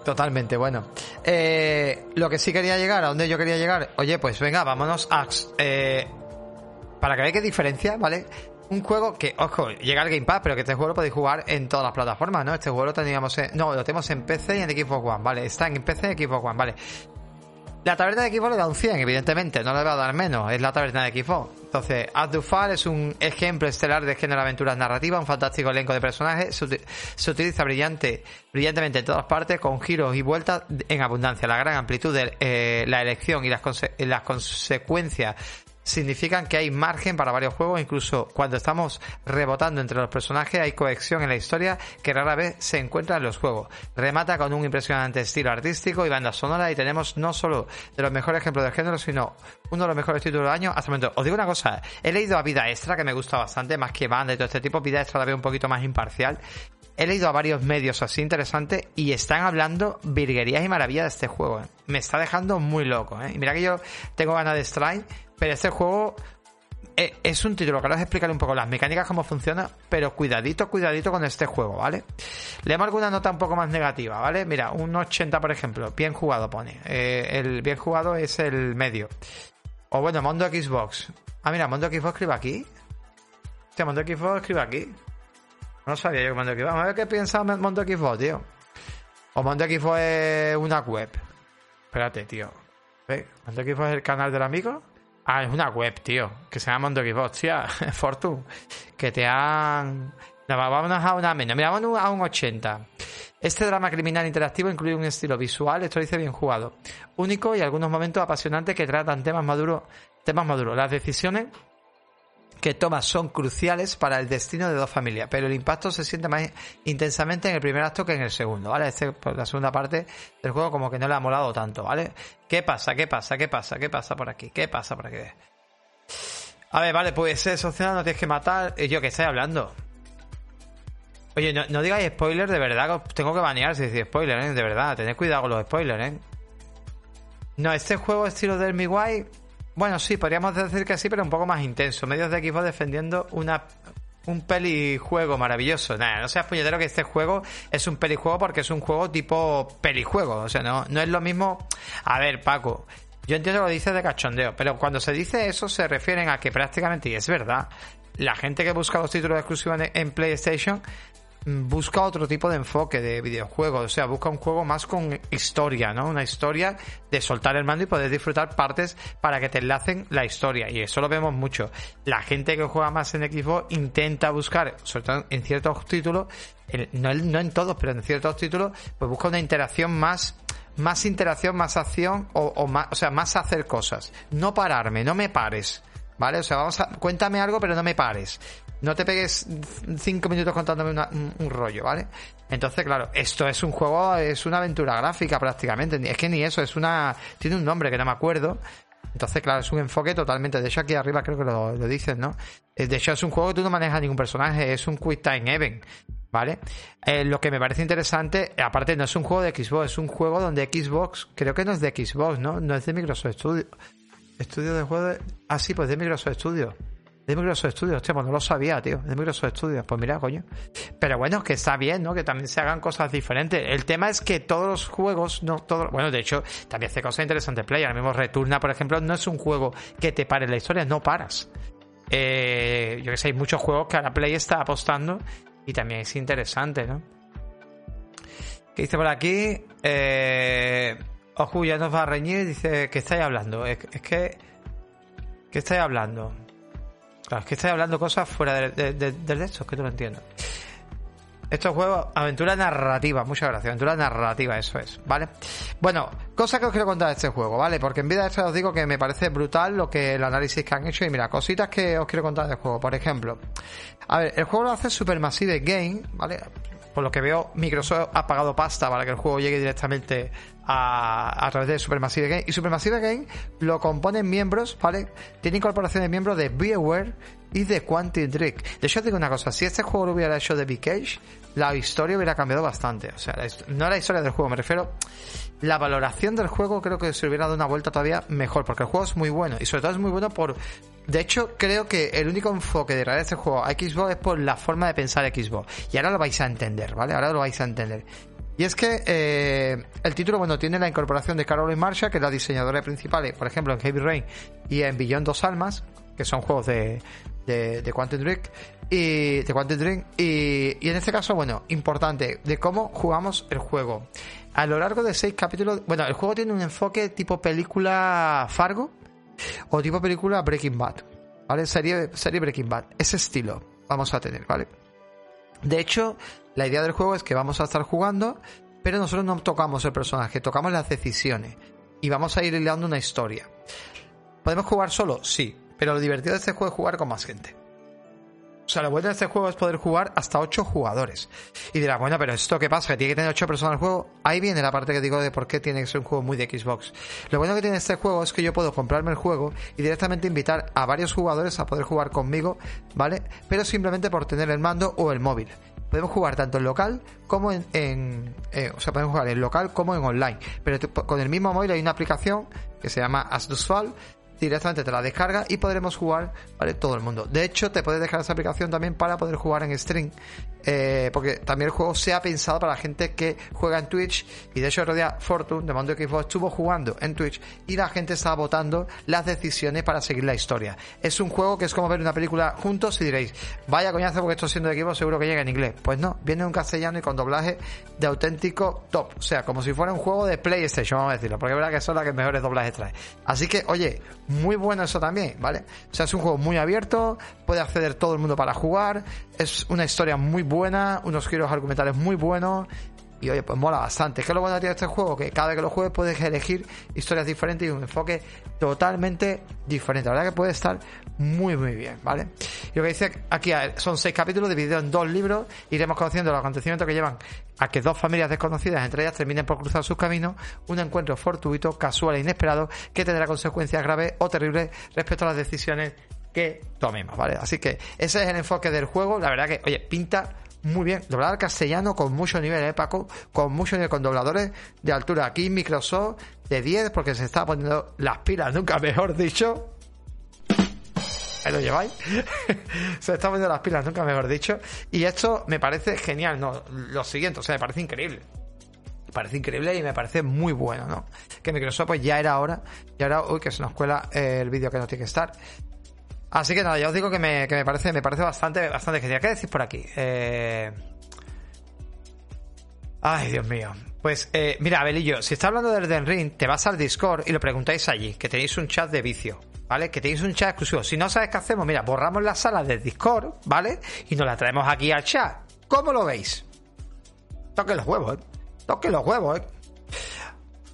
Totalmente, bueno. Eh, lo que sí quería llegar, a donde yo quería llegar, oye, pues venga, vámonos a... Eh, para que veáis qué diferencia, ¿vale? Un juego que, ojo, llega al Game Pass, pero que este juego lo podéis jugar en todas las plataformas, ¿no? Este juego lo teníamos en... No, lo tenemos en PC y en Xbox One, ¿vale? Está en PC y Xbox One, ¿vale? La taberna de Xbox le da un 100, evidentemente, no le va a dar menos, es la taberna de Xbox. Entonces, As es un ejemplo estelar de género de aventuras narrativas, un fantástico elenco de personajes, se utiliza brillante, brillantemente en todas partes, con giros y vueltas en abundancia. La gran amplitud de eh, la elección y las, conse- las consecuencias significan que hay margen para varios juegos, incluso cuando estamos rebotando entre los personajes hay cohesión en la historia que rara vez se encuentra en los juegos. Remata con un impresionante estilo artístico y banda sonora y tenemos no solo de los mejores ejemplos del género, sino uno de los mejores títulos del año hasta el momento. Os digo una cosa, he leído a Vida Extra que me gusta bastante, más que banda y todo este tipo, Vida Extra la veo un poquito más imparcial. He leído a varios medios así interesantes y están hablando virguerías y maravillas de este juego. ¿eh? Me está dejando muy loco. ¿eh? Y mira que yo tengo ganas de Strike, pero este juego eh, es un título que ahora os explicaré un poco las mecánicas, cómo funciona, pero cuidadito, cuidadito con este juego, ¿vale? Leemos alguna nota un poco más negativa, ¿vale? Mira, un 80, por ejemplo, bien jugado pone. Eh, el bien jugado es el medio. O bueno, Mondo Xbox. Ah, mira, Mondo Xbox escribe aquí. Hostia, Mondo Xbox escribe aquí. No sabía yo que Mondo Xbox. A ver qué piensa Mondo Xbox, tío. O Mondo Xbox es una web. Espérate, tío. Mondo Xbox es el canal del amigo. Ah, es una web, tío, que se llama Mondo Xbox, tía, Fortune, que te han... No, vámonos a una menos, mira, vámonos a un 80. Este drama criminal interactivo incluye un estilo visual, esto dice bien jugado, único y algunos momentos apasionantes que tratan temas maduros, temas maduros. Las decisiones que tomas son cruciales para el destino de dos familias, pero el impacto se siente más intensamente en el primer acto que en el segundo, ¿vale? Este, pues, la segunda parte del juego como que no le ha molado tanto, ¿vale? ¿Qué pasa? ¿Qué pasa? ¿Qué pasa? ¿Qué pasa por aquí? ¿Qué pasa por aquí? A ver, vale, pues es opcional, no tienes que matar. Y yo, ¿qué estoy hablando? Oye, no, no, digáis spoiler, de verdad, tengo que banear si decís spoiler, ¿eh? De verdad, tened cuidado con los spoilers, ¿eh? No, este juego estilo del Guay bueno, sí, podríamos decir que sí, pero un poco más intenso. Medios de equipo defendiendo una un pelijuego maravilloso. Nada, no seas puñetero que este juego es un pelijuego porque es un juego tipo pelijuego. O sea, no, no es lo mismo. A ver, Paco, yo entiendo lo que dices de cachondeo, pero cuando se dice eso se refieren a que prácticamente, y es verdad, la gente que busca los títulos exclusivos en PlayStation busca otro tipo de enfoque de videojuego, o sea, busca un juego más con historia, ¿no? Una historia de soltar el mando y poder disfrutar partes para que te enlacen la historia, y eso lo vemos mucho. La gente que juega más en Xbox intenta buscar, sobre todo en ciertos títulos, no, en todos, pero en ciertos títulos, pues busca una interacción más más interacción, más acción o, o más, o sea, más hacer cosas. No pararme, no me pares. ¿Vale? O sea, vamos a, cuéntame algo, pero no me pares. No te pegues cinco minutos contándome un, rollo, ¿vale? Entonces, claro, esto es un juego, es una aventura gráfica prácticamente. Es que ni eso, es una. Tiene un nombre que no me acuerdo. Entonces, claro, es un enfoque totalmente. De hecho, aquí arriba creo que lo, lo dicen, ¿no? Eh, de hecho, es un juego que tú no manejas ningún personaje, es un Quick Time Event. ¿Vale? Eh, lo que me parece interesante, aparte no es un juego de Xbox, es un juego donde Xbox, creo que no es de Xbox, ¿no? No es de Microsoft Studio. Estudio de juego de... Ah, sí, pues de Microsoft Studio. De Microsoft Studios, tío, pues no lo sabía, tío. De Microsoft Studios, pues mira, coño. Pero bueno, que está bien, ¿no? Que también se hagan cosas diferentes. El tema es que todos los juegos, no todos, bueno, de hecho, también hace cosas interesantes Play. Ahora mismo Returna, por ejemplo, no es un juego que te pare la historia, no paras. Eh, yo que sé, hay muchos juegos que ahora Play está apostando y también es interesante, ¿no? ¿Qué dice por aquí? Eh, ya nos va a reñir dice, ¿qué estáis hablando? Es, que... ¿Qué estáis hablando? Claro, es que estáis hablando cosas fuera de, de, de, esto, que tú lo entiendes. Estos juegos, aventura narrativa, muchas gracias, aventura narrativa, eso es, ¿vale? Bueno, cosa que os quiero contar de este juego, ¿vale? Porque en vida de esto os digo que me parece brutal lo que el análisis que han hecho y mira, cositas que os quiero contar del juego, por ejemplo. A ver, el juego lo hace Supermassive Game, ¿vale? Por lo que veo, Microsoft ha pagado pasta para que el juego llegue directamente a, través de Supermassive Game. Y Supermassive Game lo componen miembros, ¿vale? Tiene incorporación de miembros de BioWare y de Quantum Dream. De hecho, os digo una cosa, si este juego lo hubiera hecho de Cage, la historia hubiera cambiado bastante. O sea, no la historia del juego, me refiero la valoración del juego creo que se hubiera dado una vuelta todavía mejor, porque el juego es muy bueno y sobre todo es muy bueno por... De hecho, creo que el único enfoque de traer este juego a Xbox es por la forma de pensar Xbox. Y ahora lo vais a entender, ¿vale? Ahora lo vais a entender. Y es que eh, el título, bueno, tiene la incorporación de Caroline Marshall, que es la diseñadora principal, por ejemplo, en Heavy Rain y en Beyond Dos Almas, que son juegos de, de, de Quantum Dream, y de Quantum Dream, y, y en este caso, bueno, importante, de cómo jugamos el juego. A lo largo de seis capítulos, bueno, el juego tiene un enfoque tipo película Fargo o tipo película Breaking Bad, ¿vale? Serie, serie Breaking Bad, ese estilo vamos a tener, ¿vale? De hecho, la idea del juego es que vamos a estar jugando, pero nosotros no tocamos el personaje, tocamos las decisiones y vamos a ir hilando una historia. ¿Podemos jugar solo? Sí, pero lo divertido de este juego es jugar con más gente. O sea, lo bueno de este juego es poder jugar hasta 8 jugadores. Y dirás, bueno, pero ¿esto qué pasa? ¿Que tiene que tener 8 personas el juego? Ahí viene la parte que digo de por qué tiene que ser un juego muy de Xbox. Lo bueno que tiene este juego es que yo puedo comprarme el juego y directamente invitar a varios jugadores a poder jugar conmigo, ¿vale? Pero simplemente por tener el mando o el móvil podemos jugar tanto en local como en, eh, o sea, podemos jugar en local como en online. Pero con el mismo móvil hay una aplicación que se llama Asdusfal directamente te la descarga y podremos jugar ¿vale? todo el mundo. De hecho, te puedes dejar esa aplicación también para poder jugar en stream eh, porque también el juego se ha pensado para la gente que juega en Twitch y de hecho el otro día Fortune de Mando Xbox estuvo jugando en Twitch y la gente estaba votando las decisiones para seguir la historia. Es un juego que es como ver una película juntos y diréis, vaya coñazo porque esto siendo de equipo seguro que llega en inglés. Pues no, viene en castellano y con doblaje de auténtico top. O sea, como si fuera un juego de PlayStation, vamos a decirlo, porque es verdad que son las que mejores doblajes trae. Así que, oye, muy bueno eso también, ¿vale? O sea, es un juego muy abierto, puede acceder todo el mundo para jugar, es una historia muy buena, unos giros argumentales muy buenos y oye, pues mola bastante. ¿Qué es lo bueno de este juego? Que cada vez que lo juegues puedes elegir historias diferentes y un enfoque totalmente diferente. La verdad que puede estar muy, muy bien, ¿vale? Y lo que dice aquí son seis capítulos divididos en dos libros. Iremos conociendo los acontecimientos que llevan a que dos familias desconocidas, entre ellas, terminen por cruzar sus caminos. Un encuentro fortuito, casual e inesperado que tendrá consecuencias graves o terribles respecto a las decisiones que tomemos, ¿vale? Así que ese es el enfoque del juego. La verdad que, oye, pinta muy bien. Doblar al castellano con mucho nivel, ¿eh, Paco? Con mucho nivel, con dobladores de altura. Aquí Microsoft de 10 porque se está poniendo las pilas, nunca mejor dicho. Ahí lo lleváis. se está poniendo las pilas, nunca mejor dicho. Y esto me parece genial, ¿no? Lo siguiente, o sea, me parece increíble. Parece increíble y me parece muy bueno, ¿no? Que Microsoft pues ya era hora, ya era, uy, que se nos cuela el vídeo que no tiene que estar. Así que nada, ya os digo que me, que me parece, me parece bastante, bastante genial. ¿Qué decís por aquí? Eh... Ay, Dios mío. Pues eh, mira, Abelillo, si está hablando del Den Ring, te vas al Discord y lo preguntáis allí, que tenéis un chat de vicio, ¿vale? Que tenéis un chat exclusivo. Si no sabes qué hacemos, mira, borramos la sala del Discord, ¿vale? Y nos la traemos aquí al chat. ¿Cómo lo veis? Toque los huevos, ¿eh? Toque los huevos, ¿eh?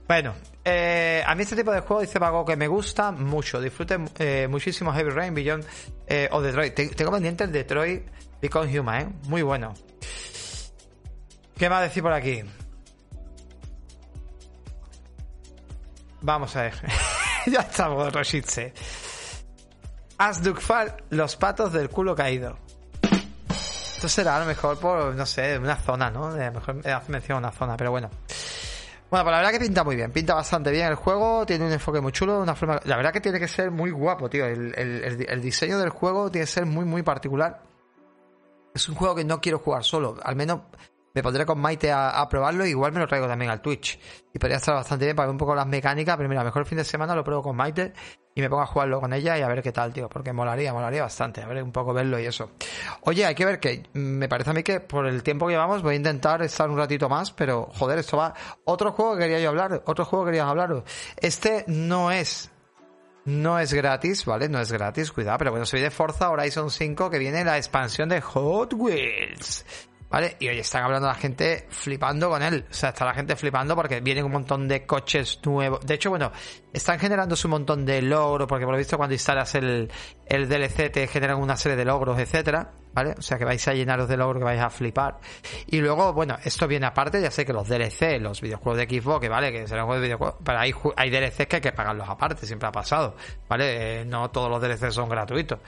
Bueno, eh, a mí este tipo de juego, dice Vago, que me gusta mucho. Disfrute eh, muchísimo Heavy Rain, Beyond eh, o Detroit. Tengo pendiente el Detroit Become Human, ¿eh? Muy bueno. ¿Qué más decir por aquí? Vamos a ver. ya estamos, Roshitse. Asdukfal, los patos del culo caído. Esto será a lo mejor por, no sé, una zona, ¿no? A lo mejor hace mención a una zona, pero bueno. Bueno, pues la verdad que pinta muy bien, pinta bastante bien el juego, tiene un enfoque muy chulo, una forma... La verdad que tiene que ser muy guapo, tío. El, el, el, diseño del juego tiene que ser muy, muy particular. Es un juego que no quiero jugar solo, al menos me pondré con Maite a, probarlo y igual me lo traigo también al Twitch. Y podría estar bastante bien para ver un poco las mecánicas, pero mira, mejor el fin de semana lo pruebo con Maite y me pongo a jugarlo con ella y a ver qué tal, tío, porque molaría, molaría bastante, a ver un poco verlo y eso. Oye, hay que ver que me parece a mí que por el tiempo que llevamos voy a intentar estar un ratito más, pero joder, esto va... Otro juego que quería yo hablar, otro juego que quería hablaros. Este no es no es gratis, ¿vale? No es gratis, cuidado, pero bueno, soy de Forza Horizon 5 que viene la expansión de Hot Wheels. ¿Vale? Y hoy están hablando la gente flipando con él. O sea, está la gente flipando porque vienen un montón de coches nuevos. De hecho, bueno, están generándose un montón de logros, porque por lo visto cuando instalas el, el DLC te generan una serie de logros, etcétera. ¿Vale? O sea que vais a llenaros de logros que vais a flipar. Y luego, bueno, esto viene aparte, ya sé que los DLC, los videojuegos de Xbox, que vale, que serán juegos de videojuegos, pero hay, hay DLCs que hay que pagarlos aparte, siempre ha pasado, ¿vale? Eh, no todos los DLCs son gratuitos.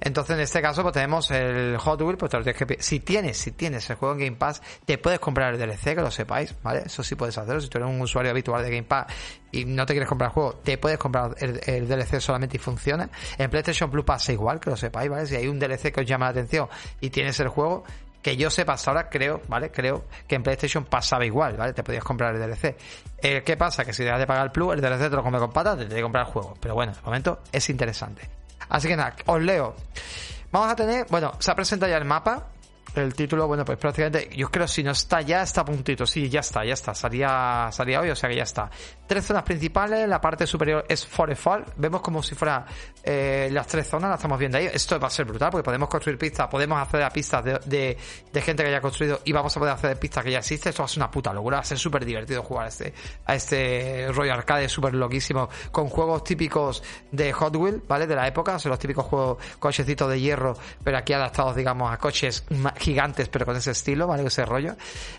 Entonces, en este caso, pues tenemos el Hot Wheels, pues te lo tienes que si tienes, si tienes el juego en Game Pass, te puedes comprar el DLC, que lo sepáis, ¿vale? Eso sí puedes hacerlo, si tú eres un usuario habitual de Game Pass y no te quieres comprar el juego, te puedes comprar el, DLC solamente y funciona. En PlayStation Plus pasa igual, que lo sepáis, ¿vale? Si hay un DLC que os llama la atención y tienes el juego, que yo sepa hasta ahora, creo, ¿vale? Creo que en PlayStation pasaba igual, ¿vale? Te podías comprar el DLC. Eh, ¿Qué pasa? Que si dejas de pagar el Plus, el DLC te lo come con patas, te tienes que comprar el juego. Pero bueno, de momento es interesante. Así que nada, os leo. Vamos a tener, bueno, se ha presentado ya el mapa, el título, bueno, pues prácticamente, yo creo si no está ya, está a puntito. Sí, ya está, ya está. Salía, salía hoy, o sea que ya está. Tres zonas principales, la parte superior es Forefall. Vemos como si fuera eh, las tres zonas, las estamos viendo ahí. Esto va a ser brutal porque podemos construir pistas, podemos hacer a pistas de, de, gente que haya construido y vamos a poder hacer pistas que ya existen. Esto va a ser una puta locura, va a ser súper divertido jugar a este, a este rollo arcade súper loquísimo con juegos típicos de Hot Wheels, ¿vale? De la época, son los típicos juegos cochecitos de hierro, pero aquí adaptados, digamos, a coches gigantes, pero con ese estilo, ¿vale? Ese rollo.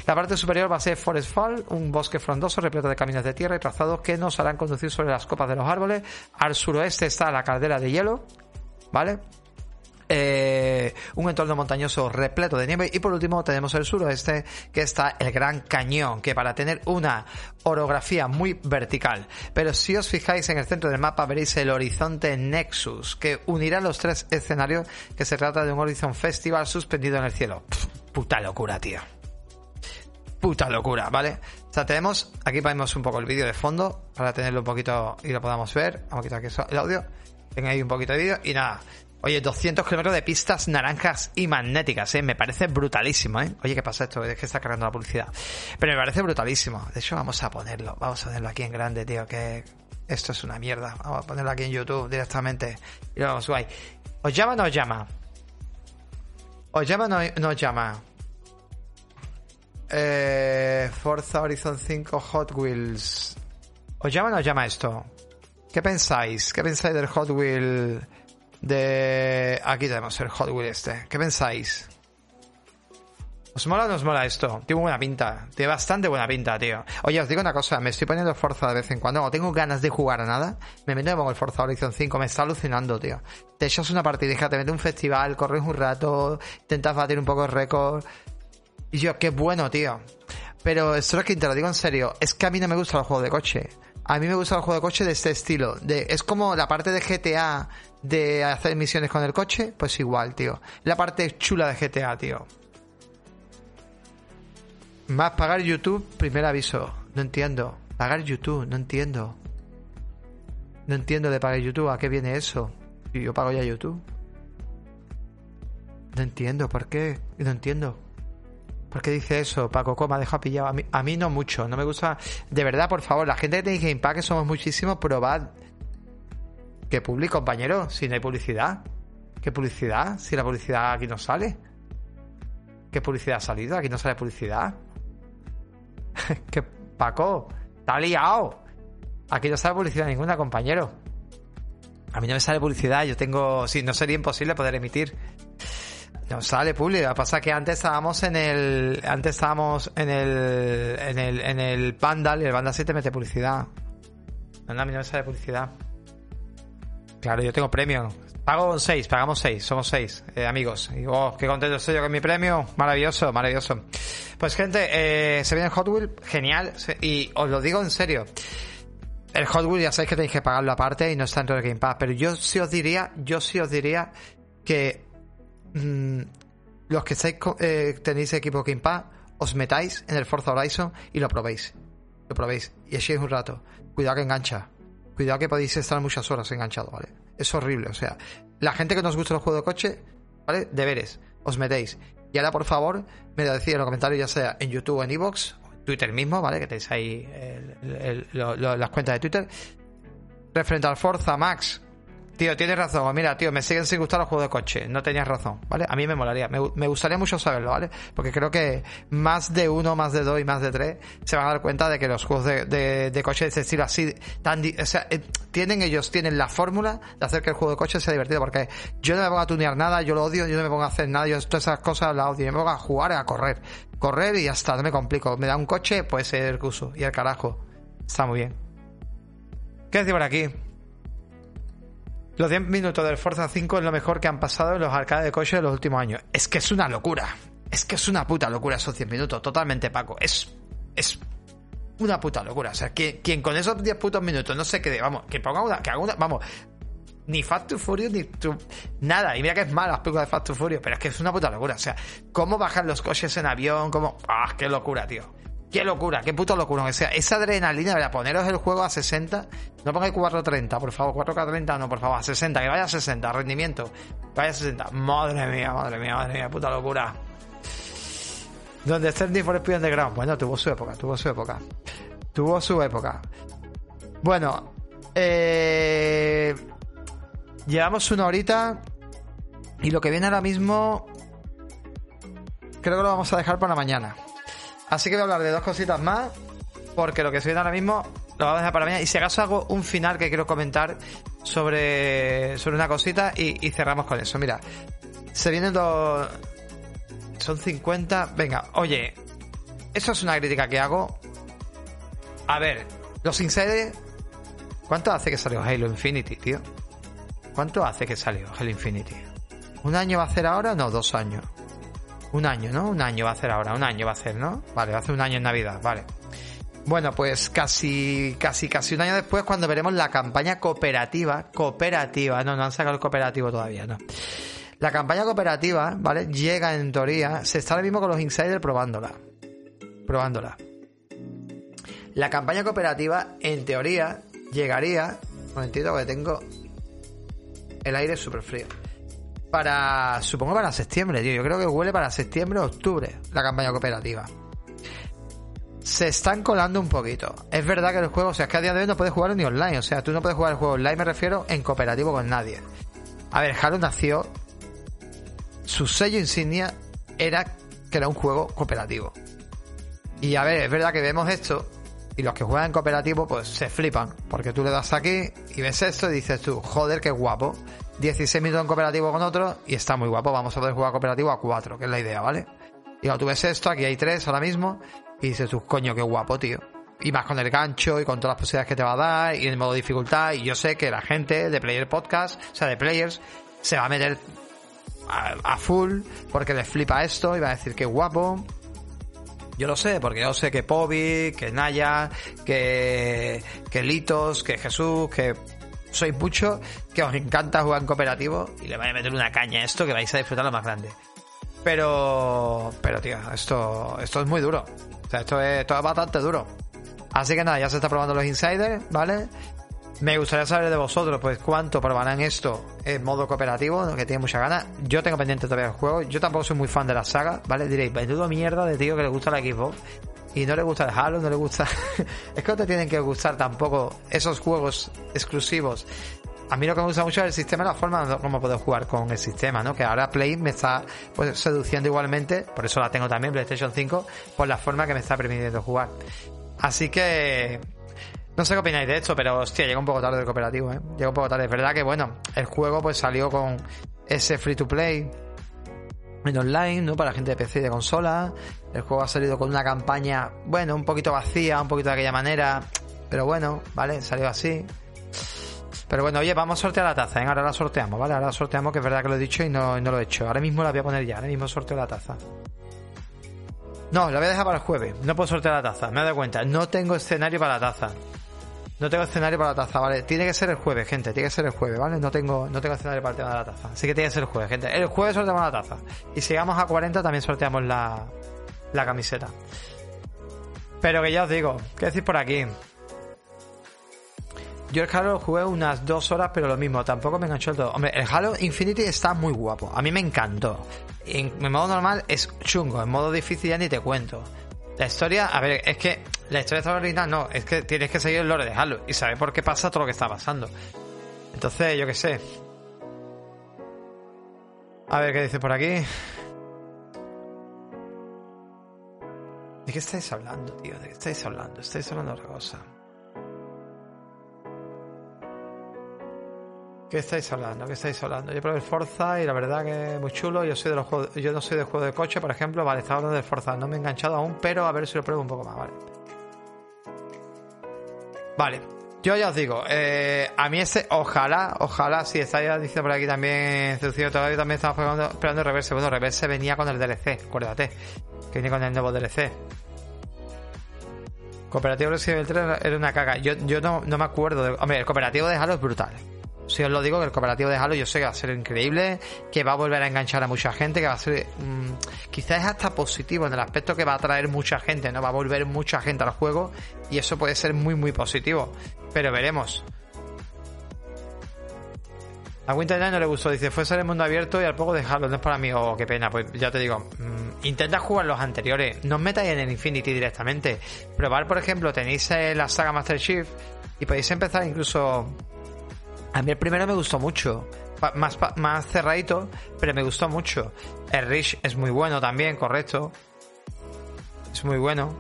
La parte superior va a ser Forest Fall, un bosque frondoso repleto de caminos de tierra y trazados que nos harán conducir sobre las copas de los árboles. Al suroeste está la caldera de hielo, ¿vale? Eh, un entorno montañoso repleto de nieve y por último tenemos el suroeste que está el Gran Cañón que para tener una orografía muy vertical pero si os fijáis en el centro del mapa veréis el horizonte Nexus que unirá los tres escenarios que se trata de un Horizon Festival suspendido en el cielo puta locura, tío. Puta locura, ¿vale? O sea, tenemos, aquí ponemos un poco el vídeo de fondo para tenerlo un poquito y lo podamos ver. Vamos a quitar aquí el audio. Tengo ahí un poquito de vídeo y nada. Oye, 200 kilómetros de pistas naranjas y magnéticas, ¿eh? Me parece brutalísimo, ¿eh? Oye, ¿qué pasa esto? Es que está cargando la publicidad. Pero me parece brutalísimo. De hecho, vamos a ponerlo. Vamos a ponerlo aquí en grande, tío, que esto es una mierda. Vamos a ponerlo aquí en YouTube directamente. Y lo vamos guay. ¿Os llama o no os llama? ¿Os llama o no, llama? Eh, Forza Horizon 5 Hot Wheels. ¿Os llama o no os llama esto? ¿Qué pensáis? ¿Qué pensáis del Hot Wheel de... Aquí tenemos el Hot Wheel este. ¿Qué pensáis? ¿Os mola o no os mola esto? Tiene buena pinta. Tiene bastante buena pinta, tío. Oye, os digo una cosa. Me estoy poniendo Forza de vez en cuando. No tengo ganas de jugar a nada. Me meto y pongo el Forza Horizon 5. Me está alucinando, tío. Te echas una partidija, te metes un festival, corres un rato, intentas batir un poco el récord. Y yo, qué bueno, tío. Pero esto es que te lo digo en serio. Es que a mí no me gusta el juego de coche. A mí me gusta el juego de coche de este estilo. Es como la parte de GTA de hacer misiones con el coche, pues igual, tío. La parte chula de GTA, tío. Más pagar YouTube, primer aviso. No entiendo. Pagar YouTube, no entiendo. No entiendo de pagar YouTube. ¿A qué viene eso? Yo pago ya YouTube. No entiendo, ¿por qué? No entiendo. ¿Por qué dice eso? Paco Coma, deja pillado. A mí, a mí no mucho, no me gusta. De verdad, por favor, la gente que tiene Game Pack, que somos muchísimos, probad. ¿Qué public, compañero? Si no hay publicidad. ¿Qué publicidad? Si la publicidad aquí no sale. ¿Qué publicidad ha salido? Aquí no sale publicidad. ¿Qué Paco? Está liado. Aquí no sale publicidad ninguna, compañero. A mí no me sale publicidad, yo tengo. Sí, no sería imposible poder emitir. No sale publi, lo que pasa es que antes estábamos en el. Antes estábamos en el. En el, en el Pandal y el Panda 7 mete publicidad. A mí no me sale publicidad. Claro, yo tengo premio. Pago 6, pagamos 6, somos 6 eh, amigos. Y oh, qué contento estoy yo con mi premio. Maravilloso, maravilloso. Pues gente, eh, se viene el Hot Wheel, genial. Y os lo digo en serio. El Hot Wheel ya sabéis que tenéis que pagarlo aparte y no está dentro del Game Pass. Pero yo sí os diría, yo sí os diría que mmm, los que estáis, eh, tenéis equipo Game Pass, os metáis en el Forza Horizon y lo probéis. Lo probéis y echéis un rato. Cuidado que engancha. Cuidado que podéis estar muchas horas enganchado, ¿vale? Es horrible, o sea, la gente que nos gusta el juego de coche, ¿vale? Deberes, os metéis. Y ahora, por favor, me lo decís en los comentarios, ya sea en YouTube o en Evox, Twitter mismo, ¿vale? Que tenéis ahí las cuentas de Twitter. Referente al Forza Max, Tío, tienes razón. Mira, tío, me siguen sin gustar los juegos de coche. No tenías razón, ¿vale? A mí me molaría. Me, me, gustaría mucho saberlo, ¿vale? Porque creo que más de uno, más de dos y más de tres se van a dar cuenta de que los juegos de, de, de coche de este estilo así, tan, o sea, eh, tienen ellos, tienen la fórmula de hacer que el juego de coche sea divertido. Porque yo no me pongo a tunear nada, yo lo odio, yo no me pongo a hacer nada, yo todas esas cosas las odio. Yo me pongo a jugar, a correr. Correr y ya está, no me complico. Me da un coche, pues el curso. Y el carajo. Está muy bien. ¿Qué decir por aquí? Los 10 minutos del Forza 5 es lo mejor que han pasado en los arcades de coche de los últimos años. Es que es una locura. Es que es una puta locura esos 10 minutos. Totalmente, Paco. Es. Es. Una puta locura. O sea, que, quien con esos 10 putos minutos no se quede, vamos, que ponga una. Que haga una. Vamos. Ni Fast to Furious ni tu, nada. Y mira que es mala las películas de Fast to Furious, pero es que es una puta locura. O sea, cómo bajan los coches en avión, cómo. ¡Ah, qué locura, tío! Qué locura, qué puto locura. O sea, esa adrenalina, ¿verdad? Poneros el juego a 60. No pongáis 430, por favor. 4K30, no, por favor. A 60, que vaya a 60. Rendimiento. Vaya a 60. Madre mía, madre mía, madre mía. Puta locura. Donde está el for Speed Underground. Bueno, tuvo su época, tuvo su época. Tuvo su época. Bueno, eh. Llevamos una horita. Y lo que viene ahora mismo. Creo que lo vamos a dejar para mañana. Así que voy a hablar de dos cositas más, porque lo que se viene ahora mismo lo vamos a dejar para mañana. Y si acaso hago un final que quiero comentar sobre, sobre una cosita y, y cerramos con eso. Mira, se vienen dos... Son 50... Venga, oye, eso es una crítica que hago. A ver, los insiders... ¿Cuánto hace que salió Halo Infinity, tío? ¿Cuánto hace que salió Halo Infinity? ¿Un año va a hacer ahora? No, dos años. Un año, ¿no? Un año va a hacer ahora, un año va a hacer, ¿no? Vale, va a hacer un año en Navidad, vale. Bueno, pues casi, casi, casi un año después, cuando veremos la campaña cooperativa, cooperativa, no, no han sacado el cooperativo todavía, no. La campaña cooperativa, ¿vale? Llega en teoría, se está ahora mismo con los insiders probándola. Probándola. La campaña cooperativa, en teoría, llegaría. Un momentito que tengo el aire súper frío. Para, supongo para septiembre, tío. Yo creo que huele para septiembre o octubre la campaña cooperativa. Se están colando un poquito. Es verdad que el juego, o sea, es que a día de hoy no puedes jugar ni online. O sea, tú no puedes jugar el juego online, me refiero, en cooperativo con nadie. A ver, Halo nació. Su sello insignia era que era un juego cooperativo. Y a ver, es verdad que vemos esto y los que juegan en cooperativo pues se flipan, porque tú le das aquí y ves esto y dices tú, joder, qué guapo. 16 minutos en cooperativo con otro y está muy guapo, vamos a poder jugar cooperativo a 4, que es la idea, ¿vale? Y cuando tú ves esto, aquí hay 3 ahora mismo, y dices tú, coño, qué guapo, tío. Y más con el gancho y con todas las posibilidades que te va a dar y el modo dificultad. Y yo sé que la gente de Player Podcast, o sea, de Players, se va a meter a, full porque les flipa esto y va a decir qué guapo. Yo lo sé, porque yo sé que Pobi, que Naya, que, que Litos, que Jesús, que sois muchos, que os encanta jugar en cooperativo y le vais a meter una caña a esto que vais a disfrutar lo más grande. Pero, pero tío, esto, esto es muy duro. O sea, esto es, bastante duro. Así que nada, ya se está probando los insiders, ¿vale? Me gustaría saber de vosotros, pues, cuánto probarán esto en modo cooperativo, que tiene mucha ganas. Yo tengo pendiente todavía el juego. Yo tampoco soy muy fan de la saga, ¿vale? Diréis, menudo mierda de tío que le gusta la Xbox y no le gusta el no le gusta. es que no te tienen que gustar tampoco esos juegos exclusivos. A mí lo que me gusta mucho es el sistema la forma como puedo jugar con el sistema, ¿no? Que ahora Play me está pues, seduciendo igualmente, por eso la tengo también, PlayStation 5, por la forma que me está permitiendo jugar. Así que no sé qué opináis de esto, pero hostia, llega un poco tarde el cooperativo, ¿eh? Llega un poco tarde. Es verdad que, bueno, el juego pues salió con ese free to play en online, ¿no? Para gente de PC y de consola. El juego ha salido con una campaña, bueno, un poquito vacía, un poquito de aquella manera. Pero bueno, ¿vale? Salió así. Pero bueno, oye, vamos a sortear la taza, ¿eh? Ahora la sorteamos, ¿vale? Ahora la sorteamos, que es verdad que lo he dicho y no, no lo he hecho. Ahora mismo la voy a poner ya, ahora mismo sorteo la taza. No, la voy a dejar para el jueves. No puedo sortear la taza, me he dado cuenta. No tengo escenario para la taza. No tengo escenario para la taza, ¿vale? Tiene que ser el jueves, gente. Tiene que ser el jueves, ¿vale? No tengo, no tengo escenario para el tema de la taza. Así que tiene que ser el jueves, gente. El jueves sorteamos la taza. Y si llegamos a 40 también sorteamos la, la camiseta. Pero que ya os digo, ¿qué decís por aquí? Yo el Halo lo jugué unas dos horas, pero lo mismo, tampoco me enganchó el todo. Hombre, el Halo Infinity está muy guapo. A mí me encantó. En, en modo normal es chungo, en modo difícil ya ni te cuento. La historia, a ver, es que la historia está original, no, es que tienes que seguir el lore de Halo y saber por qué pasa todo lo que está pasando. Entonces, yo qué sé. A ver qué dice por aquí. ¿De qué estáis hablando, tío? ¿De qué estáis hablando? Estáis hablando de otra cosa. ¿Qué estáis hablando? ¿Qué estáis hablando? Yo probé el Forza y la verdad que es muy chulo. Yo soy de los juegos, yo no soy de juego de coche, por ejemplo. Vale, estaba hablando de Forza. No me he enganchado aún, pero a ver si lo pruebo un poco más, vale. Vale. Yo ya os digo, eh, a mí ese, ojalá, ojalá, si estáis dice por aquí también, seducido todavía también estamos esperando, esperando el Reverse. Bueno, Reverse venía con el DLC, acuérdate, que venía con el nuevo DLC. Cooperativo Resident Evil 3 era una caga. Yo, yo no, no me acuerdo de. Hombre, el cooperativo de Halo es brutal. Si os lo digo, que el cooperativo de Halo yo sé que va a ser increíble, que va a volver a enganchar a mucha gente, que va a ser mmm, quizás hasta positivo en el aspecto que va a atraer mucha gente, ¿no? Va a volver mucha gente al juego y eso puede ser muy muy positivo. Pero veremos. A Winter no le gustó, dice, fue ser el mundo abierto y al poco dejarlo, no es para mí, oh, qué pena, pues ya te digo, mmm, intenta jugar los anteriores, no os metáis en el Infinity directamente, probar por ejemplo, tenéis eh, la saga Master Chief y podéis empezar incluso a mí el primero me gustó mucho. Más, más cerradito, pero me gustó mucho. El Rich es muy bueno también, correcto. Es muy bueno.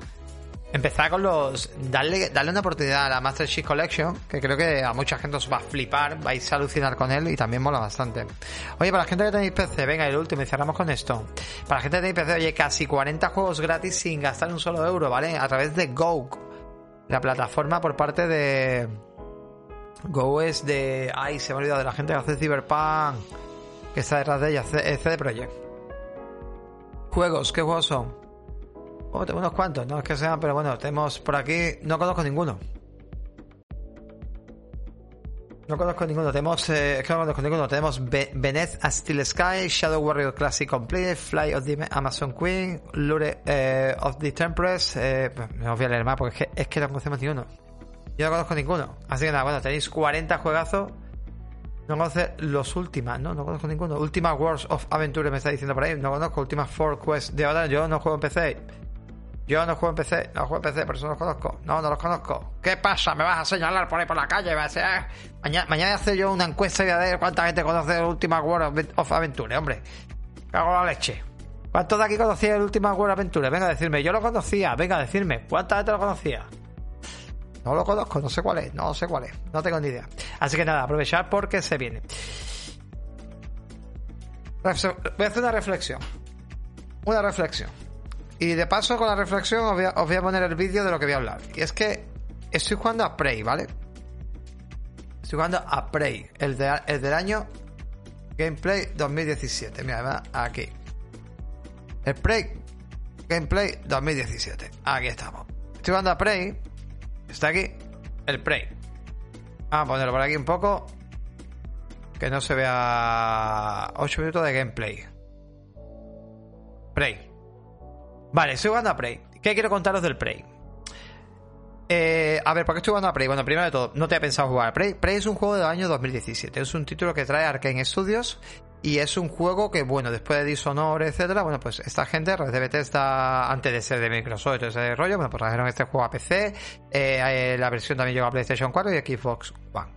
Empezar con los. Darle, darle una oportunidad a la Master Chief Collection, que creo que a mucha gente os va a flipar, vais a alucinar con él y también mola bastante. Oye, para la gente que tenéis PC, venga, el último y cerramos con esto. Para la gente que tenéis PC, oye, casi 40 juegos gratis sin gastar un solo euro, ¿vale? A través de Go, la plataforma por parte de Go es de. Ay, se me ha olvidado de la gente que hace Cyberpunk. Que está detrás de ella, CD Projekt. Juegos, ¿qué juegos son? Oh, unos cuantos, no es que sean, pero bueno, tenemos por aquí. No conozco ninguno. No conozco ninguno. Tenemos, eh, es que no conozco ninguno. Tenemos Be Beneath a Steel Sky, Shadow Warrior Classic Complete, Fly of the Amazon Queen, Lure eh, of the Tempress. Eh, no os voy a leer más porque es que, es que no conocemos ninguno. Yo no conozco ninguno. Así que nada, bueno, tenéis 40 juegazos. No conozco los últimas, ¿no? No conozco ninguno. Ultima Wars of Adventure me está diciendo por ahí. No conozco Ultima Four Quest de ahora. Yo no juego en PC. Yo no juego en PC, no juego en PC, por eso no los conozco. No, no los conozco. ¿Qué pasa? ¿Me vas a señalar por ahí por la calle? ¿Va a mañana, mañana hace yo una encuesta y a ver cuánta gente conoce el Ultima World of Adventure, hombre. Cago la leche. ¿Cuántos de aquí conocía el Ultima World of Adventure? Venga a decirme, yo lo conocía, venga a decirme, ¿cuánta gente lo conocía? No lo conozco, no sé cuál es, no sé cuál es, no tengo ni idea. Así que nada, aprovechar porque se viene. Voy a hacer una reflexión. Una reflexión. Y de paso, con la reflexión, os voy a, poner el vídeo de lo que voy a hablar. Y es que estoy jugando a Prey, ¿vale? Estoy jugando a Prey, el, del año Gameplay 2017. Mira, aquí. El Prey Gameplay 2017. Aquí estamos. Estoy jugando a Prey. Está aquí. El Prey. Vamos a ponerlo por aquí un poco. Que no se vea 8 minutos de gameplay. Prey. Vale, estoy jugando a Prey. ¿Qué quiero contaros del Prey? Eh, a ver, ¿por qué estoy jugando a Prey? Bueno, primero de todo, no te he pensado jugar a Prey. Prey es un juego del año 2017. Es un título que trae Arkane Studios y es un juego que, bueno, después de Dishonored, etcétera, bueno, pues esta gente, Red de antes de ser de Microsoft ese rollo, bueno, pues trajeron este juego a PC. Eh, la versión también llegó a PlayStation 4 y Xbox One.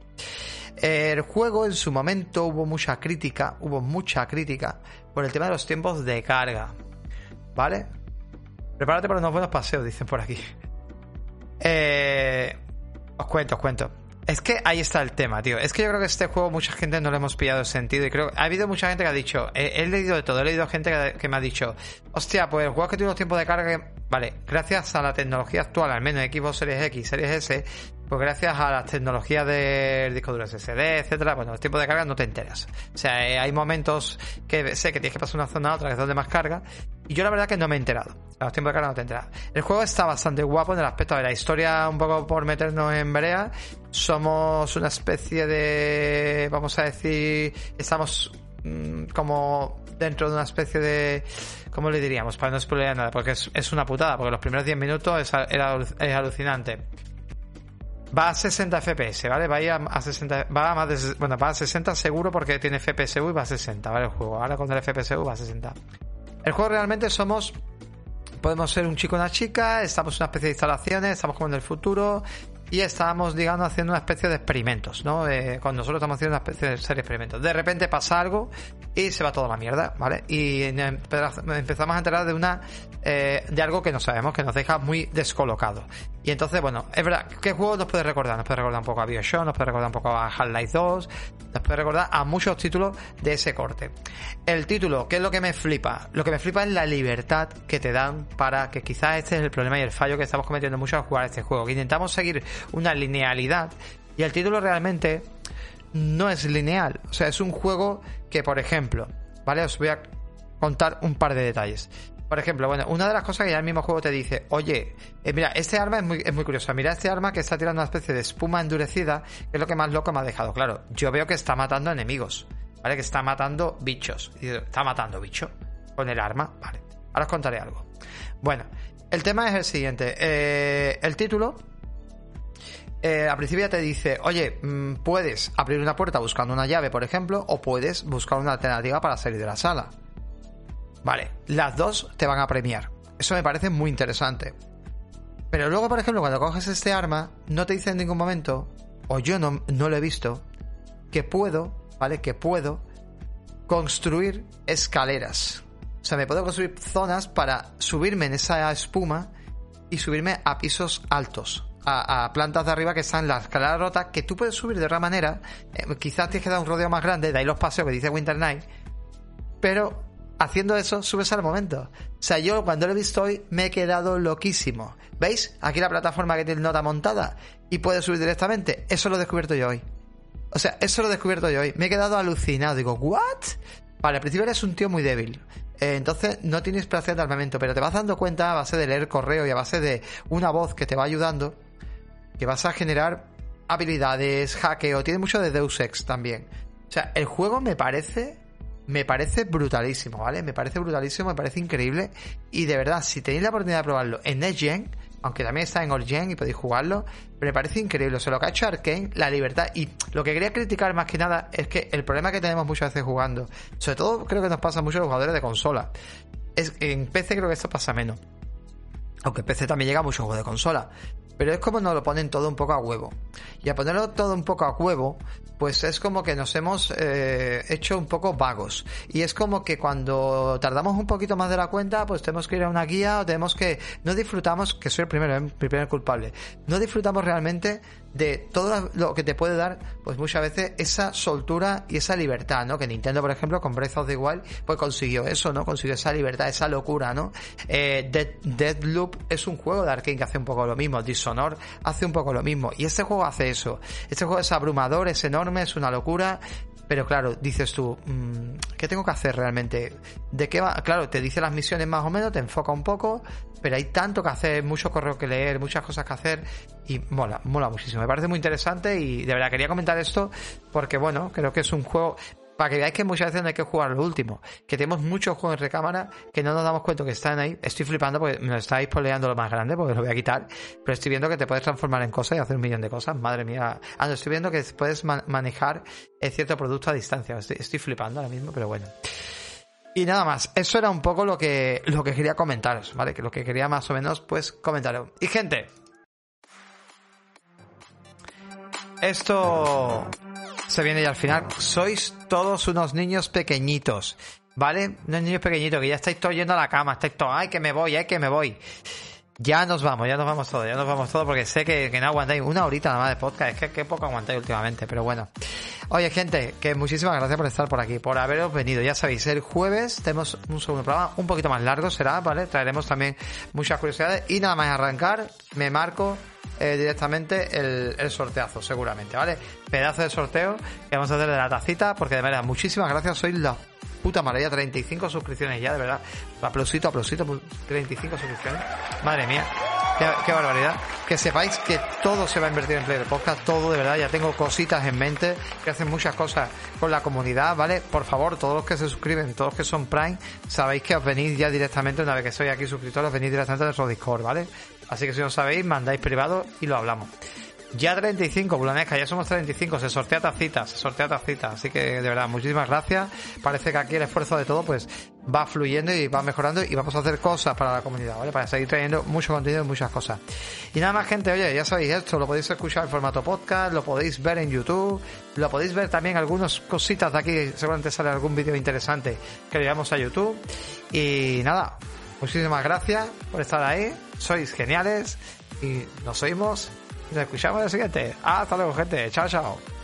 El juego en su momento hubo mucha crítica, hubo mucha crítica por el tema de los tiempos de carga. ¿Vale? Prepárate para unos buenos paseos, dicen por aquí. Eh, os cuento, os cuento. Es que ahí está el tema, tío. Es que yo creo que este juego mucha gente no le hemos pillado el sentido y creo... Ha habido mucha gente que ha dicho... He, leído de todo, he leído gente que, me ha dicho... Hostia, pues el juego que tiene unos tiempos de carga... Vale, gracias a la tecnología actual, al menos Xbox Series X, Series S, pues gracias a las tecnologías del disco duro SSD, etcétera, bueno, los tiempos de carga no te enteras. O sea, eh, hay momentos que sé que tienes que pasar una zona a otra que es donde más carga, y yo la verdad que no me he enterado. Los tiempos de carga no te enteras. El juego está bastante guapo en el aspecto de la historia, un poco por meternos en brea. Somos una especie de, vamos a decir, estamos mm, como dentro de una especie de ¿cómo le diríamos? Para no spoilear nada, porque es, una putada, porque los primeros 10 minutos es, es alucinante. Va a 60 FPS, ¿vale? Va a, 60, va a más de, bueno, va a 60 seguro porque tiene FPSU y va a 60, ¿vale? El juego. Ahora con el FPSU va a 60. El juego realmente somos podemos ser un chico o una chica, estamos en una especie de instalaciones, estamos como en el futuro y estábamos, digamos, haciendo una especie de experimentos, ¿no? Eh, cuando nosotros estamos haciendo una especie de de experimentos. De repente pasa algo y se va toda la mierda, ¿vale? Y empezamos a enterar de una eh, de algo que no sabemos, que nos deja muy descolocado. Y entonces, bueno, es verdad, ¿qué juego nos puede recordar? Nos puede recordar un poco a Bioshock, nos puede recordar un poco a Half-Life 2, nos puede recordar a muchos títulos de ese corte. El título, ¿qué es lo que me flipa? Lo que me flipa es la libertad que te dan para que quizás este es el problema y el fallo que estamos cometiendo mucho al jugar este juego. Que intentamos seguir una linealidad y el título realmente no es lineal. O sea, es un juego que, por ejemplo, ¿vale? Os voy a contar un par de detalles. Por ejemplo, bueno, una de las cosas que ya el mismo juego te dice, oye, eh, mira, este arma es muy, es muy curiosa. Mira este arma que está tirando una especie de espuma endurecida, que es lo que más loco me ha dejado. Claro, yo veo que está matando enemigos, ¿vale? Que está matando bichos. Está matando bichos con el arma, vale. Ahora os contaré algo. Bueno, el tema es el siguiente. Eh, el título eh, al principio ya te dice, oye, mm, puedes abrir una puerta buscando una llave, por ejemplo, o puedes buscar una alternativa para salir de la sala. Vale, las dos te van a premiar. Eso me parece muy interesante. Pero luego, por ejemplo, cuando coges este arma, no te dice en ningún momento, o yo no, no lo he visto, que puedo, ¿vale? Que puedo construir escaleras. O sea, me puedo construir zonas para subirme en esa espuma y subirme a pisos altos a, plantas de arriba que están en la escalera rota, que tú puedes subir de otra manera. Eh, quizás tienes que dar un rodeo más grande, de ahí los paseos que dice Winter Night. Pero haciendo eso, subes al momento. O sea, yo cuando lo he visto hoy me he quedado loquísimo. ¿Veis? Aquí la plataforma que tiene nota montada y puedes subir directamente. Eso lo he descubierto yo hoy. O sea, eso lo he descubierto yo hoy. Me he quedado alucinado. Digo, ¿what? Vale, al principio eres un tío muy débil. Eh, entonces no tienes placer de armamento, pero te vas dando cuenta a base de leer correo y a base de una voz que te va ayudando que vas a generar habilidades, hackeo, tiene mucho de Deus Ex también. O sea, el juego me parece me parece brutalísimo, ¿vale? Me parece brutalísimo, me parece increíble. Y de verdad, si tenéis la oportunidad de probarlo en Next Gen, aunque también está en All Gen y podéis jugarlo, me parece increíble. O sea, lo que ha hecho Arkane, la libertad. Y lo que quería criticar más que nada es que el problema que tenemos muchas veces jugando, sobre todo creo que nos pasa mucho a los jugadores de consola, es en PC creo que esto pasa menos. Aunque en PC también llega mucho juego de consola. Pero es como nos lo ponen todo un poco a huevo. Y a ponerlo todo un poco a huevo, pues es como que nos hemos eh, hecho un poco vagos. Y es como que cuando tardamos un poquito más de la cuenta, pues tenemos que ir a una guía o tenemos que... No disfrutamos, que soy el primero, ¿eh? mi primer culpable, no disfrutamos realmente de todo lo que te puede dar, pues muchas veces esa soltura y esa libertad, ¿no? Que Nintendo, por ejemplo, con Breath of the Wild, pues consiguió eso, ¿no? Consiguió esa libertad, esa locura, ¿no? Eh, Dead, Deadloop es un juego de Arkane que hace un poco lo mismo, Dishonor hace un poco lo mismo, y este juego hace eso. Este juego es abrumador, es enorme, es una locura, pero claro, dices tú, mm, ¿qué tengo que hacer realmente? ¿De qué va? Claro, te dice las misiones más o menos, te enfoca un poco, pero hay tanto que hacer, mucho correo que leer, muchas cosas que hacer y mola, mola muchísimo. Me parece muy interesante y de verdad quería comentar esto porque bueno, creo que es un juego para que veáis que muchas veces no hay que jugar lo último. Que tenemos muchos juegos en recámara que no nos damos cuenta que están ahí. Estoy flipando porque me estáis poleando lo más grande porque lo voy a quitar. Pero estoy viendo que te puedes transformar en cosas y hacer un millón de cosas. Madre mía. Ah, no, estoy viendo que puedes manejar cierto producto a distancia. Estoy, estoy flipando ahora mismo, pero bueno. Y nada más, eso era un poco lo que, lo que quería comentaros, ¿vale? Que lo que quería más o menos, pues, comentaros. Y gente, esto se viene ya al final. Sois todos unos niños pequeñitos, ¿vale? Unos niños pequeñitos que ya estáis todos yendo a la cama, estáis todos, ay, que me voy, ay, que me voy. Ya nos vamos, ya nos vamos todos, ya nos vamos todos porque sé que, no aguantáis una horita nada más de podcast, es que qué poco aguantáis últimamente, pero bueno. Oye, gente, que muchísimas gracias por estar por aquí, por haberos venido. Ya sabéis, el jueves tenemos un segundo programa, un poquito más largo será, ¿vale? Traeremos también muchas curiosidades y nada más arrancar, me marco eh, directamente el, el, sorteazo, seguramente, ¿vale? Pedazo de sorteo que vamos a hacer de la tacita, porque de verdad, muchísimas gracias, sois la puta maravilla, 35 suscripciones ya, de verdad. Aplausito, aplausito, 35 suscripciones. Madre mía, qué, barbaridad. Que sepáis que todo se va a invertir en Player Podcast, todo de verdad. Ya tengo cositas en mente, que hacen muchas cosas con la comunidad, ¿vale? Por favor, todos los que se suscriben, todos los que son Prime, sabéis que os venís ya directamente, una vez que soy aquí suscriptores, os venís directamente a nuestro Discord, ¿vale? Así que si no sabéis, mandáis privado y lo hablamos. Ya 35, Bulanesca, ya somos 35, se sortea tacita, se sortea tacita. Así que de verdad, muchísimas gracias. Parece que aquí el esfuerzo de todo pues va fluyendo y va mejorando y vamos a hacer cosas para la comunidad, ¿vale? Para seguir trayendo mucho contenido y muchas cosas. Y nada más, gente, oye, ya sabéis esto, lo podéis escuchar en formato podcast, lo podéis ver en YouTube, lo podéis ver también algunas cositas de aquí, seguramente sale algún vídeo interesante que llevamos a YouTube. Y nada, muchísimas gracias por estar ahí, sois geniales y nos oímos nos escuchamos en el siguiente. Hasta luego, gente. Chao, chao.